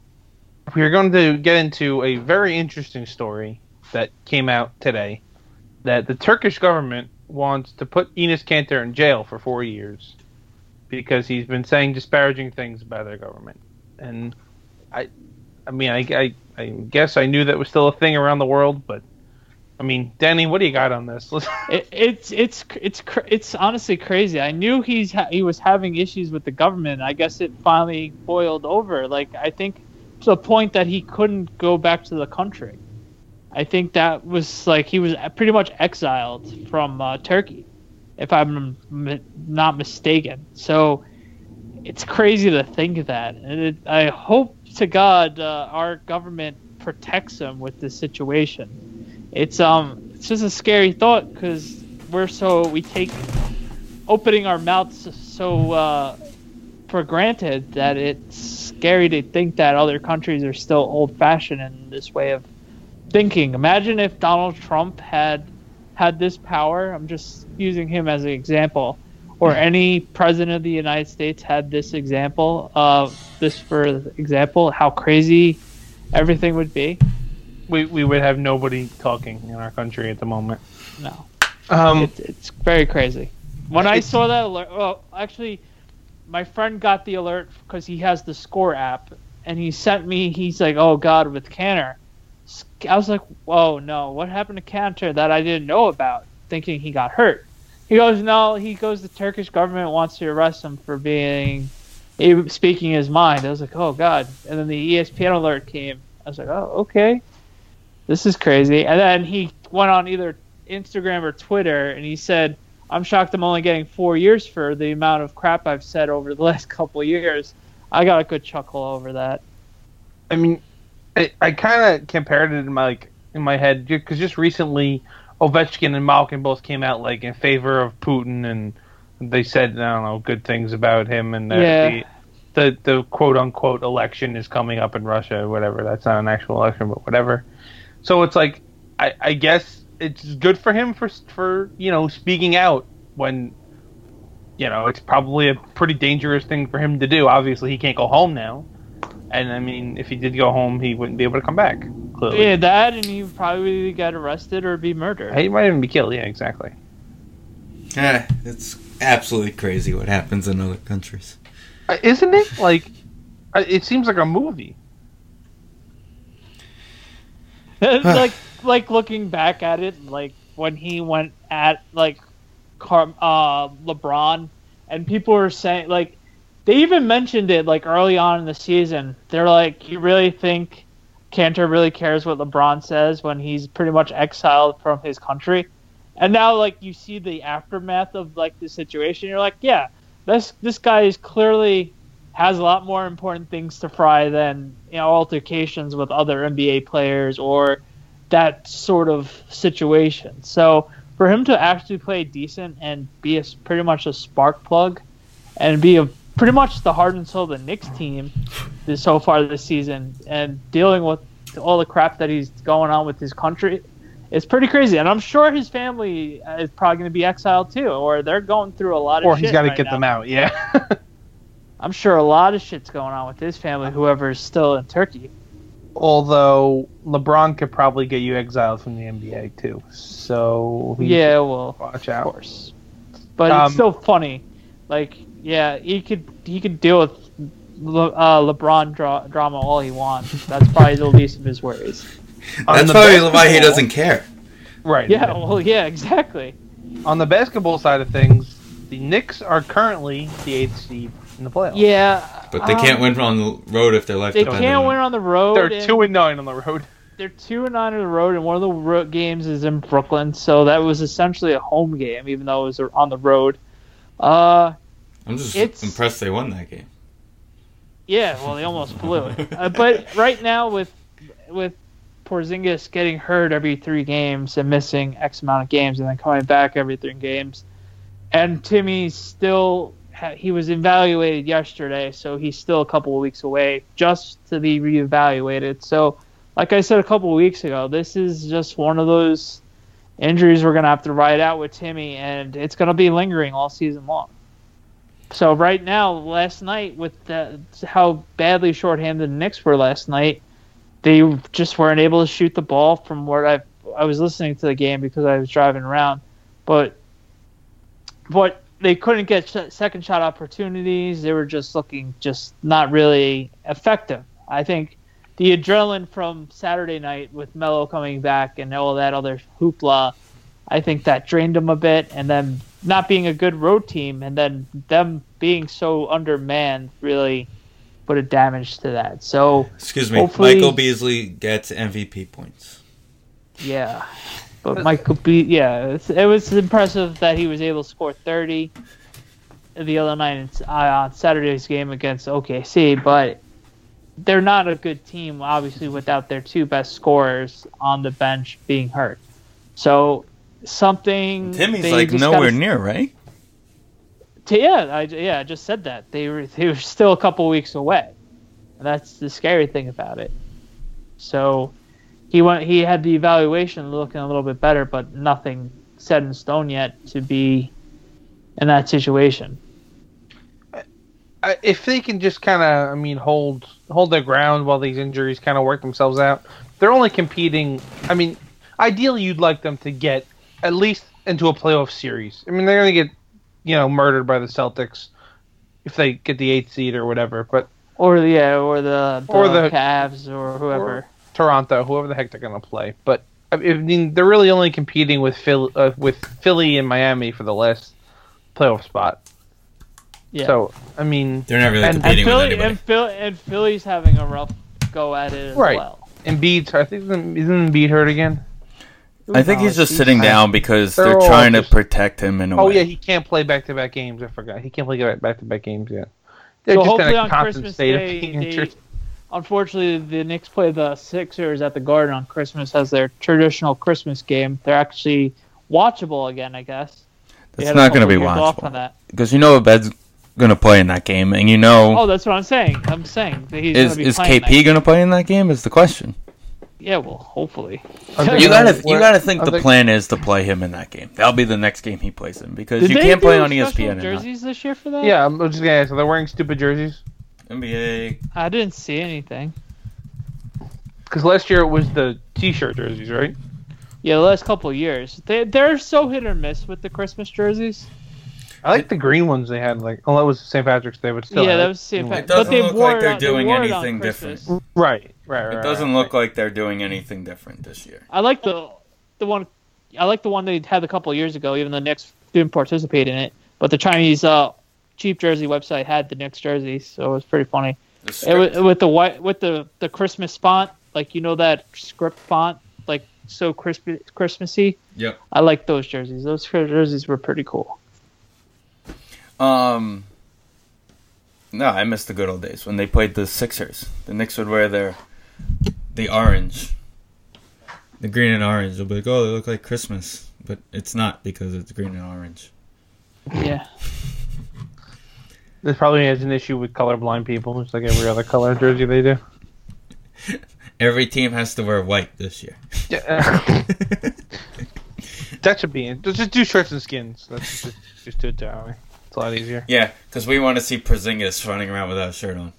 we're going to get into a very interesting story that came out today that the Turkish government wants to put Enes Kanter in jail for four years because he's been saying disparaging things about their government. And I, I mean, I, I, I guess I knew that was still a thing around the world, but I mean, Danny, what do you got on this? It, it's it's it's it's honestly crazy. I knew he's ha- he was having issues with the government. I guess it finally boiled over. Like I think to the point that he couldn't go back to the country. I think that was like he was pretty much exiled from uh, Turkey, if I'm m- not mistaken. So it's crazy to think that. And it, I hope to God uh, our government protects him with this situation. It's um it's just a scary thought because we're so we take opening our mouths so uh, for granted that it's scary to think that other countries are still old fashioned in this way of thinking. Imagine if Donald Trump had had this power. I'm just using him as an example. Or any president of the United States had this example of this for example, how crazy everything would be. we we would have nobody talking in our country at the moment. No. Um, It, it's very crazy. When I saw that alert, well, actually, my friend got the alert because he has the Score app, and he sent me. He's like, "Oh God, with Kanter." I was like, "Whoa, no! What happened to Kanter that I didn't know about?" Thinking he got hurt. He goes, "No." He goes, "The Turkish government wants to arrest him for being speaking his mind." I was like, "Oh God!" And then the ESPN alert came. I was like, "Oh, okay." This is crazy. And then he went on either Instagram or Twitter and he said, I'm shocked I'm only getting four years for the amount of crap I've said over the last couple years. I got a good chuckle over that. I mean, I, I kind of compared it in my like in my head because just recently Ovechkin and Malkin both came out like in favor of Putin and they said I don't know good things about him and that Yeah. the, the the quote unquote election is coming up in Russia or whatever. That's not an actual election, but whatever. So it's like I, I guess it's good for him for for you know speaking out when you know it's probably a pretty dangerous thing for him to do. Obviously, he can't go home now. And I mean, if he did go home, he wouldn't be able to come back. Clearly, Yeah, that and he would probably get arrested or be murdered. he might even be killed. Yeah, exactly. Yeah, it's absolutely crazy what happens in other countries. Uh, Isn't it like? uh, It seems like a movie. like like looking back at it, like when he went at like Car- uh, LeBron, and people were saying like they even mentioned it like early on in the season. They're like, you really think Kanter really cares what LeBron says when he's pretty much exiled from his country? And now like you see the aftermath of like the situation, you're like, yeah, this this guy is clearly has a lot more important things to fry than you know altercations with other NBA players or that sort of situation. So for him to actually play decent and be a, pretty much a spark plug and be a pretty much the heart and soul of the Knicks team this, so far this season and dealing with all the crap that he's going on with his country it's pretty crazy and i'm sure his family is probably going to be exiled too or they're going through a lot of Or he's got to right get now. them out. Yeah. i'm sure a lot of shit's going on with his family whoever is still in turkey Although LeBron could probably get you exiled from the NBA too. So yeah well watch out. of course. But Um, it's still funny. Like, yeah, he could he could deal with Le, uh, LeBron dra- drama all he wants. That's probably the least of his worries. On That's the probably why he basketball- doesn't care. Right. Yeah, well, yeah, exactly. On the basketball side of things, the Knicks are currently the eighth seed in the playoffs. Yeah, But they um, can't win on the road if they're left. They can't win on the road. They're and two and nine on the road. They're two and nine on the road, and one of the ro- games is in Brooklyn. So that was essentially a home game, even though it was on the road. Uh, I'm just It's- impressed they won that game. Yeah, well, they almost blew it. Uh, but right now, with with Porzingis getting hurt every three games and missing X amount of games, and then coming back every three games, and Timmy still ha- he was evaluated yesterday, so he's still a couple of weeks away just to be reevaluated. So, like I said a couple of weeks ago, this is just one of those injuries we're gonna have to ride out with Timmy, and it's gonna be lingering all season long. So right now, last night with the, how badly shorthanded the Knicks were last night, they just weren't able to shoot the ball from where I I was listening to the game because I was driving around, but but they couldn't get second shot opportunities. They were just looking just not really effective. I think the adrenaline from Saturday night with Melo coming back and all that other hoopla, I think that drained them a bit, and then not being a good road team, and then them being so undermanned really put a damage to that. So Excuse me. Michael Beasley gets MVP points. yeah, but Michael Be Yeah, it was impressive that he was able to score thirty the other night uh, on Saturday's game against OKC, but they're not a good team, obviously, without their two best scorers on the bench being hurt. So something Timmy's they like nowhere gotta- near, right? T- yeah, I yeah, I just said that they were they were still a couple weeks away. And that's the scary thing about it. So he went he had the evaluation looking a little bit better, but nothing set in stone yet to be in that situation. If they can just kind of, I mean, hold hold their ground while these injuries kind of work themselves out, they're only competing. I mean, ideally, you'd like them to get at least into a playoff series. I mean, they're going to get, you know, murdered by the Celtics if they get the eighth seed or whatever. But Or the yeah, or the, the, Or the- Cavs or whoever. Toronto, whoever the heck they're going to play, but I mean, they're really only competing with Phil, uh, with Philly and Miami for the last playoff spot. yeah. So, I mean, They're not really And- and competing with Philly anybody. and, Phil, and Philly's having a rough go at it as well. Right. well. Embiid, I think isn't isn't Embiid hurt again? I think he's just sitting down because they're, They're all trying to protect him in a Oh way. yeah, he can't play back to back games. I forgot. He can't play back to back games yet. They're So just in hopefully a on constant Christmas state of Day, being they, injured. unfortunately, the Knicks play the Sixers at the Garden on Christmas as their traditional Christmas game. They're actually watchable again, I guess. They That's not going to be watchable because you know Embiid's going to play in that game, and you know Oh, that's what I'm saying. I'm saying that he's is gonna be is KP going to play in that game? Is the question. Yeah, well, hopefully. You gotta you gotta think the they- plan is to play him in that game. That'll be the next game he plays in because Did you they can't play do on special ESPN and not. jerseys this year for that? Yeah, I'm just gonna ask. Are they wearing stupid jerseys? NBA. I didn't see anything. Because last year it was the T-shirt jerseys, right? Yeah, the last couple of years, they they're so hit or miss with the Christmas jerseys. I like the green ones they had. Like, oh, that was St. Patrick's Day, but still. yeah, that was St. the Pat- green doesn't but they look wore like it they're on- they doing wore it on anything Christmas. different. Right, right, right. It doesn't right. look like they're doing anything different this year. I like the the one. I like the one they had a couple of years ago. Even though the Knicks didn't participate in it, but the Chinese uh, cheap jersey website had the Knicks jerseys, so it was pretty funny. The It with the white with the the Christmas font, like you know that script font, like so crispy, Christmassy. Yeah, I like those jerseys. Those jerseys were pretty cool. Um. No, I miss the good old days when they played the Sixers. The Knicks would wear their the orange, the green and orange. They'll be like, "Oh, they look like Christmas," but it's not because it's green and orange. Yeah. This probably has an issue with colorblind people, just like every other color jersey they do. Every team has to wear white this year. Yeah. Uh, that should be it. Just do shirts and skins. That's just, just do it that way. It's a lot easier. yeah, because we want to see Porzingis running around without a shirt on.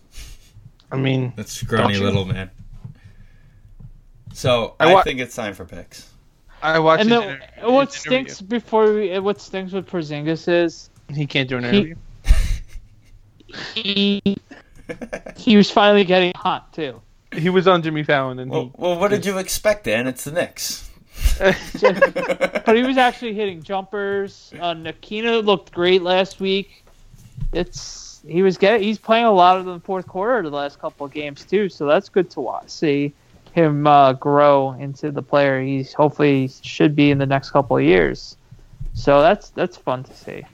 I mean, That scrawny little man. So I I, wa- think it's time for picks. I watched. And his the, inter- what his interview. stinks before we, what stinks with Porzingis is He can't do an He- interview. he he was finally getting hot too. He, was on Jimmy Fallon, and Well, well, what did you expect, Dan? It's the Knicks. But he was actually hitting jumpers. Uh, Ntilikina looked great last week. It's he was getting he's playing a lot of the fourth quarter of the last couple of games too, so that's good to watch. See him uh, grow into the player he's hopefully should be in the next couple of years. So that's that's fun to see.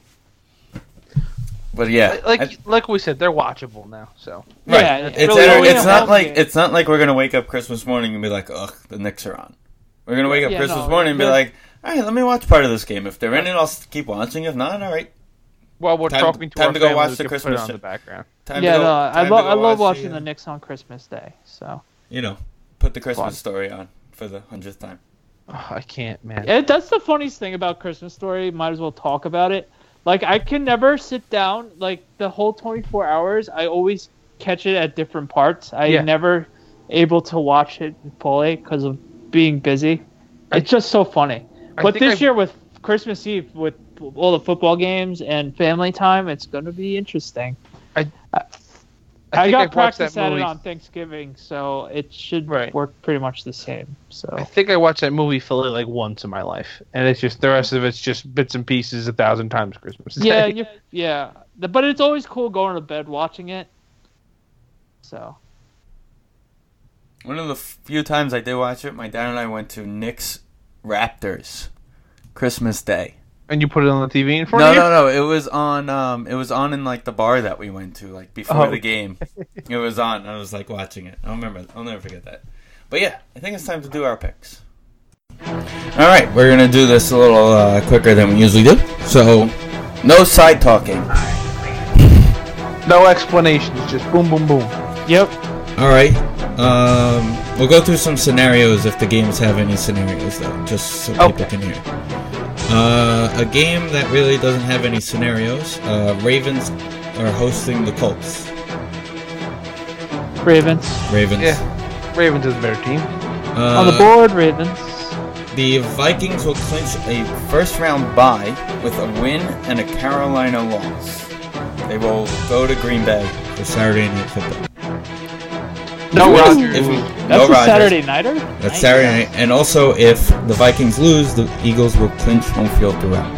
But yeah, like I- like we said, they're watchable now. So right. Yeah, it's really enter- it's not like game. it's not like we're gonna wake up Christmas morning and be like, ugh, the Knicks are on. We're gonna wake up Yeah, Christmas no, morning and be like, all right, let me watch part of this game. If they're in it, I'll keep watching. If not, all right. Well, we're Time- talking to time our to go watch the can put it Christmas on the background. Time yeah, to go, no, I, time to lo- go I love watching uh, the Knicks on Christmas Day. So You know, put the Christmas Fun. story on for the hundredth time. Oh, I can't, man. Yeah, that's the funniest thing about Christmas Story. Might as well talk about it. Like I can never sit down like the whole 24 hours. I always catch it at different parts. I Yeah. never able to watch it fully because of being busy. I- It's just so funny. I But this I've- year with Christmas Eve with all the football games and family time, it's going to be interesting. I I, think got I've practice that at it on Thanksgiving, so it should Right. work pretty much the same. So I think I watched that movie fully like once in my life, and it's just the rest of it's just bits and pieces a thousand times Christmas. yeah, Day. you, yeah. But it's always cool going to bed watching it. So One of the few times I did watch it, my dad and I went to Knicks Raptors Christmas Day. And you put it on the TV in front No, of you. no, no. It was on. Um, it was on in like the bar that we went to, like before Oh. the game. It was on. I was like watching it. I'll remember. I'll never forget that. But yeah, I think it's time to do our picks. All right, we're gonna do this a little uh, quicker than we usually do. So, no side talking. No explanations, just boom, boom, boom. yep. All right. Um, we'll go through some scenarios if the games have any scenarios, though, just so people can hear. Uh, a game that really doesn't have any scenarios. Uh, Ravens are hosting the Colts. Ravens Ravens. Yeah. Ravens is a better team. Uh, on the board. Ravens. The Vikings will clinch a first round bye with a win and a Carolina loss. They will go to Green Bay for Saturday Night Football. No If- Rodgers. If we- That's no a Rodgers. Saturday nighter. That's Nice. Saturday night. And also, if the Vikings lose, the Eagles will clinch home field throughout.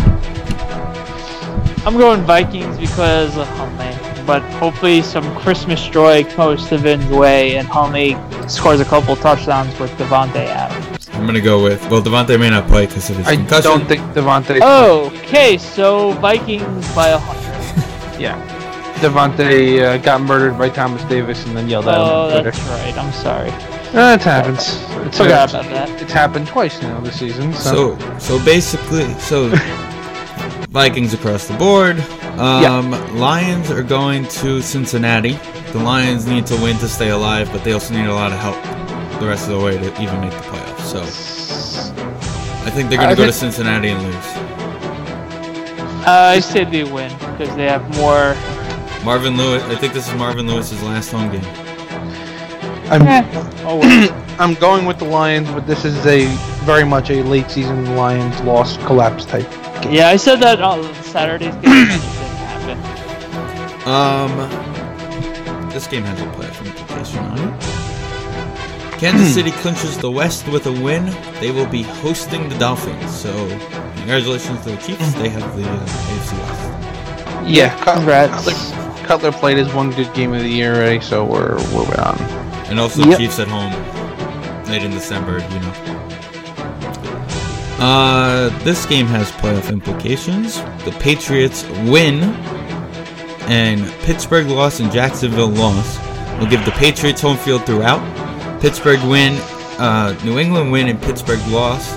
I'm going Vikings because of Hundley, but hopefully some Christmas joy comes to Vin's way and Hundley scores a couple touchdowns with Davante Adams. I'm gonna go with well, Davante may not play because of his I concussion. don't think Davante. Oh, okay, so Vikings by a hundred. Yeah. Davante uh, got murdered by Thomas Davis and then yelled at him Oh, on Twitter. that's right. I'm sorry. Uh, it happens. It's Forgot uh, about that. It's happened twice now this season. So, So, so basically, so Vikings across the board. Um, Lions are going to Cincinnati. The Lions need to win to stay alive, but they also need a lot of help the rest of the way to even make the playoffs. So, I think they're going to go to Cincinnati and lose. Uh, I say they win because they have more. Marvin Lewis. I think this is Marvin Lewis's last home game. I'm well. I'm going with the Lions, but this is a very much a late season Lions loss collapse type. yeah, I said that on Saturday's game. didn't happen. Um, this game has a playoff implication on it. Kansas City clinches the West with a win. They will be hosting the Dolphins. So, congratulations to the Chiefs. They have the uh, AFC West. Yeah, Cut- Congrats. Cutler, Cutler played his one good game of the year already, so we're we're on. And also Yep. Chiefs at home late in December, you know. Uh, this game has playoff implications. The Patriots win and Pittsburgh loss and Jacksonville loss will give the Patriots home field throughout. Pittsburgh win, uh, New England win and Pittsburgh loss,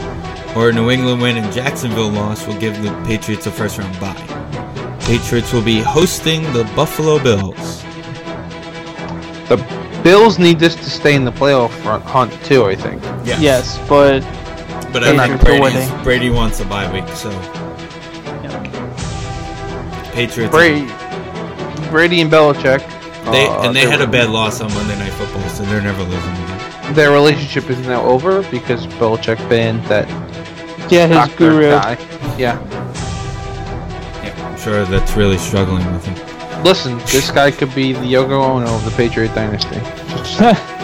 or New England win and Jacksonville loss will give the Patriots a first round bye. Patriots will be hosting the Buffalo Bills. The Bills need this to stay in the playoff front hunt too. I think. Yes, but But I Patriots think are Brady's, winning. Brady wants a bye week, so Patriots. Brady, Brady and Belichick. They uh, and they their- had a bad loss on Monday Night Football, so they're never losing again. Their relationship is now over because Belichick banned that yeah, his guru. guy. Yeah. Yeah, I'm sure that's really struggling with him. Listen, this guy could be the Yoko Ono of the Patriot dynasty.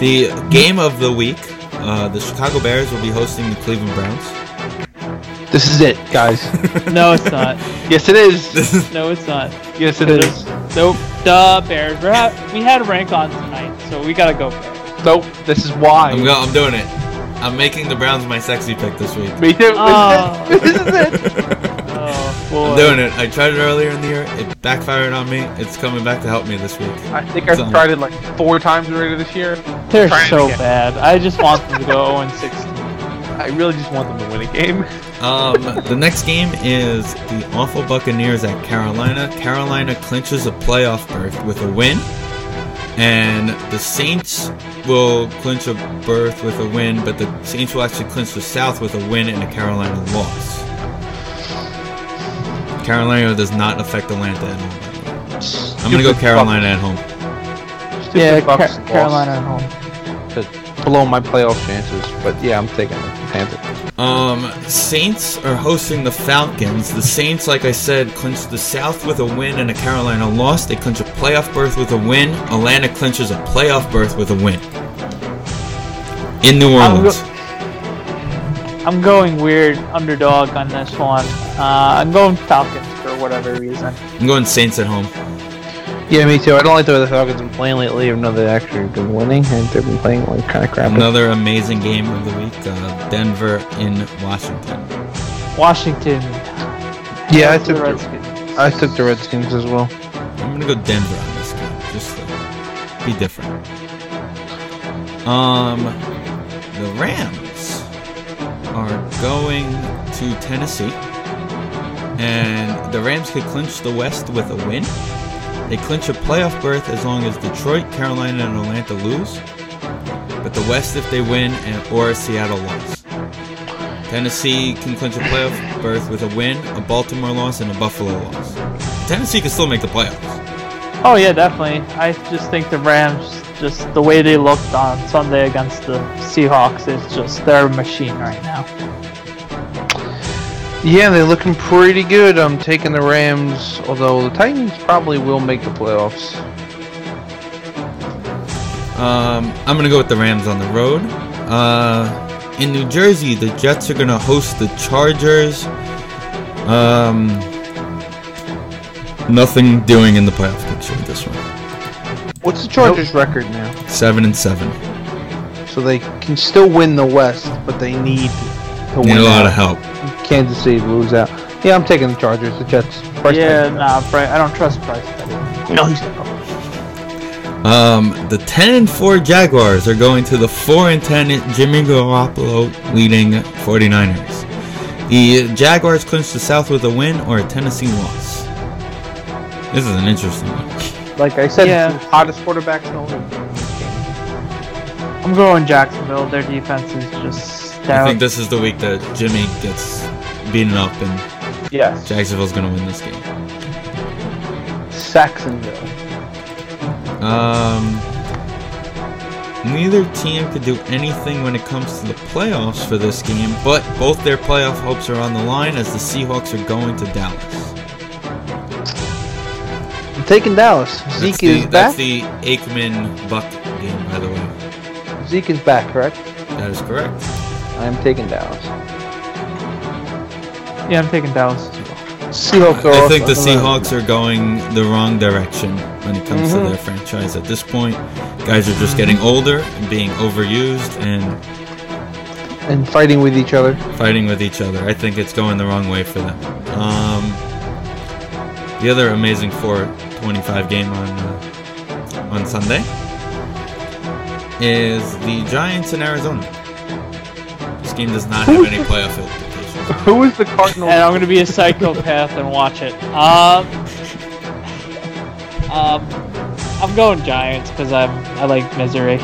The game of the week, uh, the Chicago Bears will be hosting the Cleveland Browns. This is it, guys. no, it's not. yes, it is. No, it's not. Yes, it is. Nope. The Bears. We're ha- we had rank on tonight, so we gotta go Bears. Nope. This is why. I'm go- I'm doing it. I'm making the Browns my sexy pick this week. Me too. Oh. This is it. Boy. I'm doing it. I tried it earlier in the year. It backfired on me. It's coming back to help me this week. I think I've tried it like four times already this year. They're so again. bad. I just want them to go 0 16. I really just want them to win a game. Um, the next game is the awful Buccaneers at Carolina. Carolina clinches a playoff berth with a win, and the Saints will clinch a berth with a win, but the Saints will actually clinch the South with a win and a Carolina loss. Carolina does not affect Atlanta at home. I'm gonna go Stupid Carolina at home. Bucks. Stupid Yeah, Bucks Ca- Carolina at home. to blow my playoff chances. But yeah, I'm taking the Panthers. Um, Saints are hosting the Falcons. The Saints, like I said, clinched the South with a win and a Carolina loss. They clinch a playoff berth with a win. Atlanta clinches a playoff berth with a win. In New I'm Orleans. I'm going weird underdog on this one. Uh, I'm going Falcons for whatever reason. I'm going Saints at home. Yeah, me too. I don't like the way the Falcons have been playing lately, even though they've actually been winning, and they've been playing like kind of crap. Another amazing game of the week. Uh, Denver in Washington. Washington. Yeah, I took the, Redskins. I took the Redskins as well. I'm gonna go Denver on this game, just to be different. Um, the Rams are going to Tennessee, and the Rams could clinch the West with a win. They clinch a playoff berth as long as Detroit, Carolina, and Atlanta lose. But the West if they win and or Seattle loss. Tennessee can clinch a playoff berth with a win, a Baltimore loss, and a Buffalo loss. Tennessee can still make the playoffs. Oh yeah, definitely. I just think the Rams, just the way they looked on Sunday against the Seahawks, is just they're a machine right now. Yeah, they're looking pretty good. I'm taking the Rams, although the Titans probably will make the playoffs. Um, I'm gonna go with the Rams on the road. Uh, in New Jersey, the Jets are gonna host the Chargers. Um, nothing doing in the playoff picture with this one. What's the Chargers' record now? Seven and seven. So they can still win the West, but they need to Need win a lot out. of help. Kansas City lose out. Yeah, I'm taking the Chargers. The Jets. Bryce yeah, nah, Bryce, I don't trust Bryce. Petty. No, he's not. Um, the 10 and 4 Jaguars are going to the 4 and 10 Jimmy Garoppolo leading 49ers. The Jaguars clinch the South with a win or a Tennessee loss. This is an interesting one. Like I said, Yeah. the hottest quarterbacks in the league. I'm going Jacksonville. Their defense is just I think this is the week that Jimmy gets beaten up and Yes. Jacksonville's going to win this game. Saxonville. Um, neither team could do anything when it comes to the playoffs for this game, but both their playoff hopes are on the line as the Seahawks are going to Dallas. I'm taking Dallas. That's Zeke the, is that's back. the Aikman Buck game, by the way. Zeke is back, correct? That is correct. I'm taking Dallas. yeah, I'm taking Dallas. as well. Seahawks are I also think the. Seahawks are going the wrong direction when it comes Mhm. to their franchise at this point. Guys are just getting older and being overused and and fighting with each other. fighting with each other. I think it's going the wrong way for them. Um, the other amazing 425 game on uh, on Sunday is the Giants in Arizona. This game does not have any playoff implications. Who is the Cardinals? And I'm gonna be a psychopath and watch it. Um, um, I'm going Giants because I'm I like misery.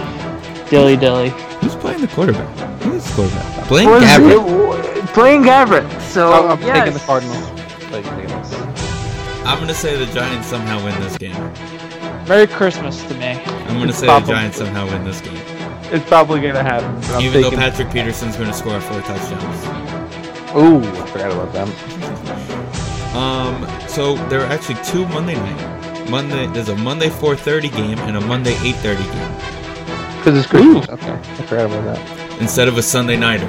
Dilly dilly. Who's playing the quarterback? Who is the quarterback? Blaine Gabbert. Playing Gabbert. So I'm, I'm yes. taking the Cardinals. Like, taking this. I'm gonna say the Giants somehow win this game. Merry Christmas to me. I'm gonna say Probably. the Giants somehow win this game, It's probably gonna happen. But I'm even though taking. Patrick Peterson's gonna score four touchdowns. Ooh, I forgot about them. Um, so there are actually two Monday night. Monday there's a Monday 4:30 game and a Monday 8:30 game Because it's Christmas. Okay, I forgot about that. instead of a Sunday nighter.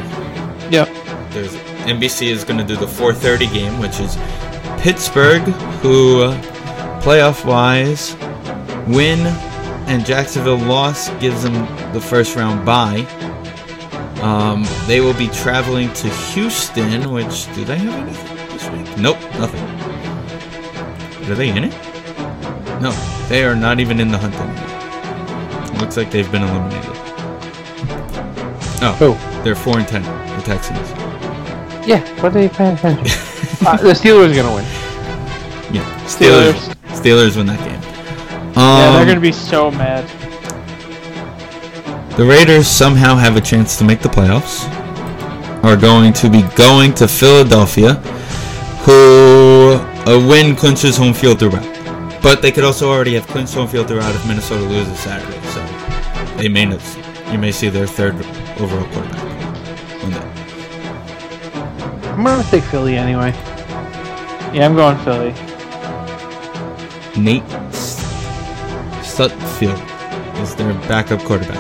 Yep. There's NBC is going to do the 4:30 game, which is Pittsburgh, who uh, playoff wise win and Jacksonville loss gives them the first round bye. Um, they will be traveling to Houston, which do they have anything this week? Nope, nothing. Are they in it? No, they are not even in the hunt anymore. Looks like they've been eliminated. Oh, Who? they're four and ten. The Texans. Yeah, what are you paying attention? uh, the Steelers are gonna win. Yeah, Steelers. Steelers win that game. Um, Yeah, they're gonna be so mad. The Raiders somehow have a chance to make the playoffs. Are going to be going to Philadelphia, who a win clinches home field throughout. But they could also already have clinched home field throughout if Minnesota loses Saturday. So they may not. You may see their third overall quarterback. One day. I'm gonna take Philly anyway. Yeah, I'm going Philly. Nate Sudfeld is their backup quarterback.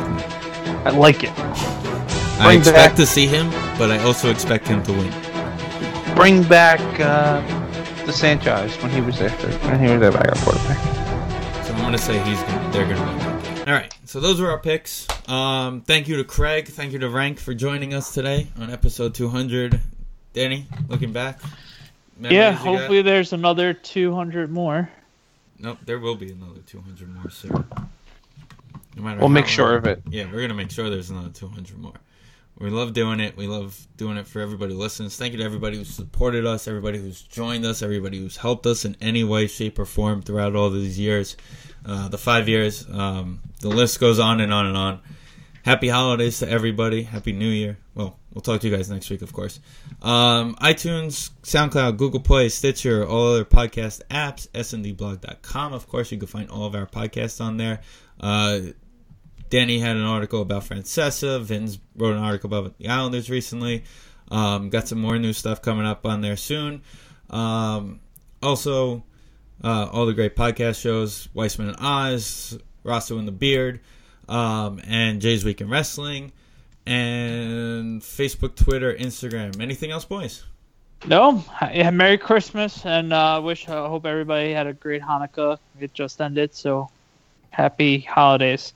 I like it. I Bring expect back- to see him, but I also expect him to win. Bring back uh, the Sanchez when he was there. When he was their backup quarterback. So I'm gonna say he's gonna, they're gonna win. that game. All right, so those were our picks. Um, thank you to Craig, thank you to Rank for joining us today on episode 200. Danny, looking back. Memories yeah, you got? hopefully there's another 200 more. Nope, there will be another 200 more soon. No matter We'll make how- sure of it. Yeah, we're gonna make sure there's another 200 more. We love doing it. We love doing it for everybody who listens. Thank you to everybody who supported us, everybody who's joined us, everybody who's helped us in any way, shape, or form throughout all these years, uh, the five years. Um, the list goes on and on and on. Happy holidays to everybody. Happy New Year. Well, we'll talk to you guys next week, of course. Um, iTunes, SoundCloud, Google Play, Stitcher, all other podcast apps, sndblog.com. Of course, you can find all of our podcasts on there. Uh, Danny had an article about Francesa. Vince wrote an article about the Islanders recently. Um, got some more new stuff coming up on there soon. Um, also, uh, all the great podcast shows Weissman and Oz, Rosso and the Beard, um, and Jay's Week in Wrestling, and Facebook, Twitter, Instagram. Anything else, boys? No, yeah, Merry Christmas, and uh, wish I hope everybody had a great Hanukkah. It just ended, so happy holidays.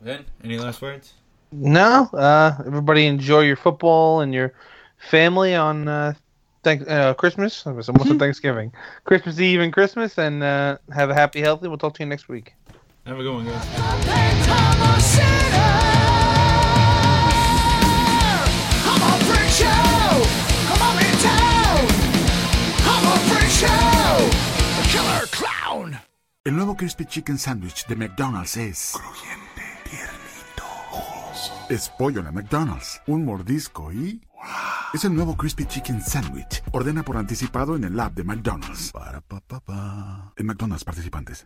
Vin, any last words? No, uh, everybody enjoy your football and your family on uh, thank- uh, Christmas. I was almost Mm-hmm. Thanksgiving, Christmas Eve and Christmas, and uh, have a happy, healthy. We'll talk to you next week. Have a good one, guys. I'm a freak show. Come on in town. I'm a freak show. A killer clown. El nuevo Crispy Chicken Sandwich de McDonald's es crujiente, tiernito, jugoso. Es pollo de McDonald's, un mordisco y es el nuevo Crispy Chicken Sandwich. Ordena por anticipado en el app de McDonald's. Para pa pa pa. En McDonald's participantes.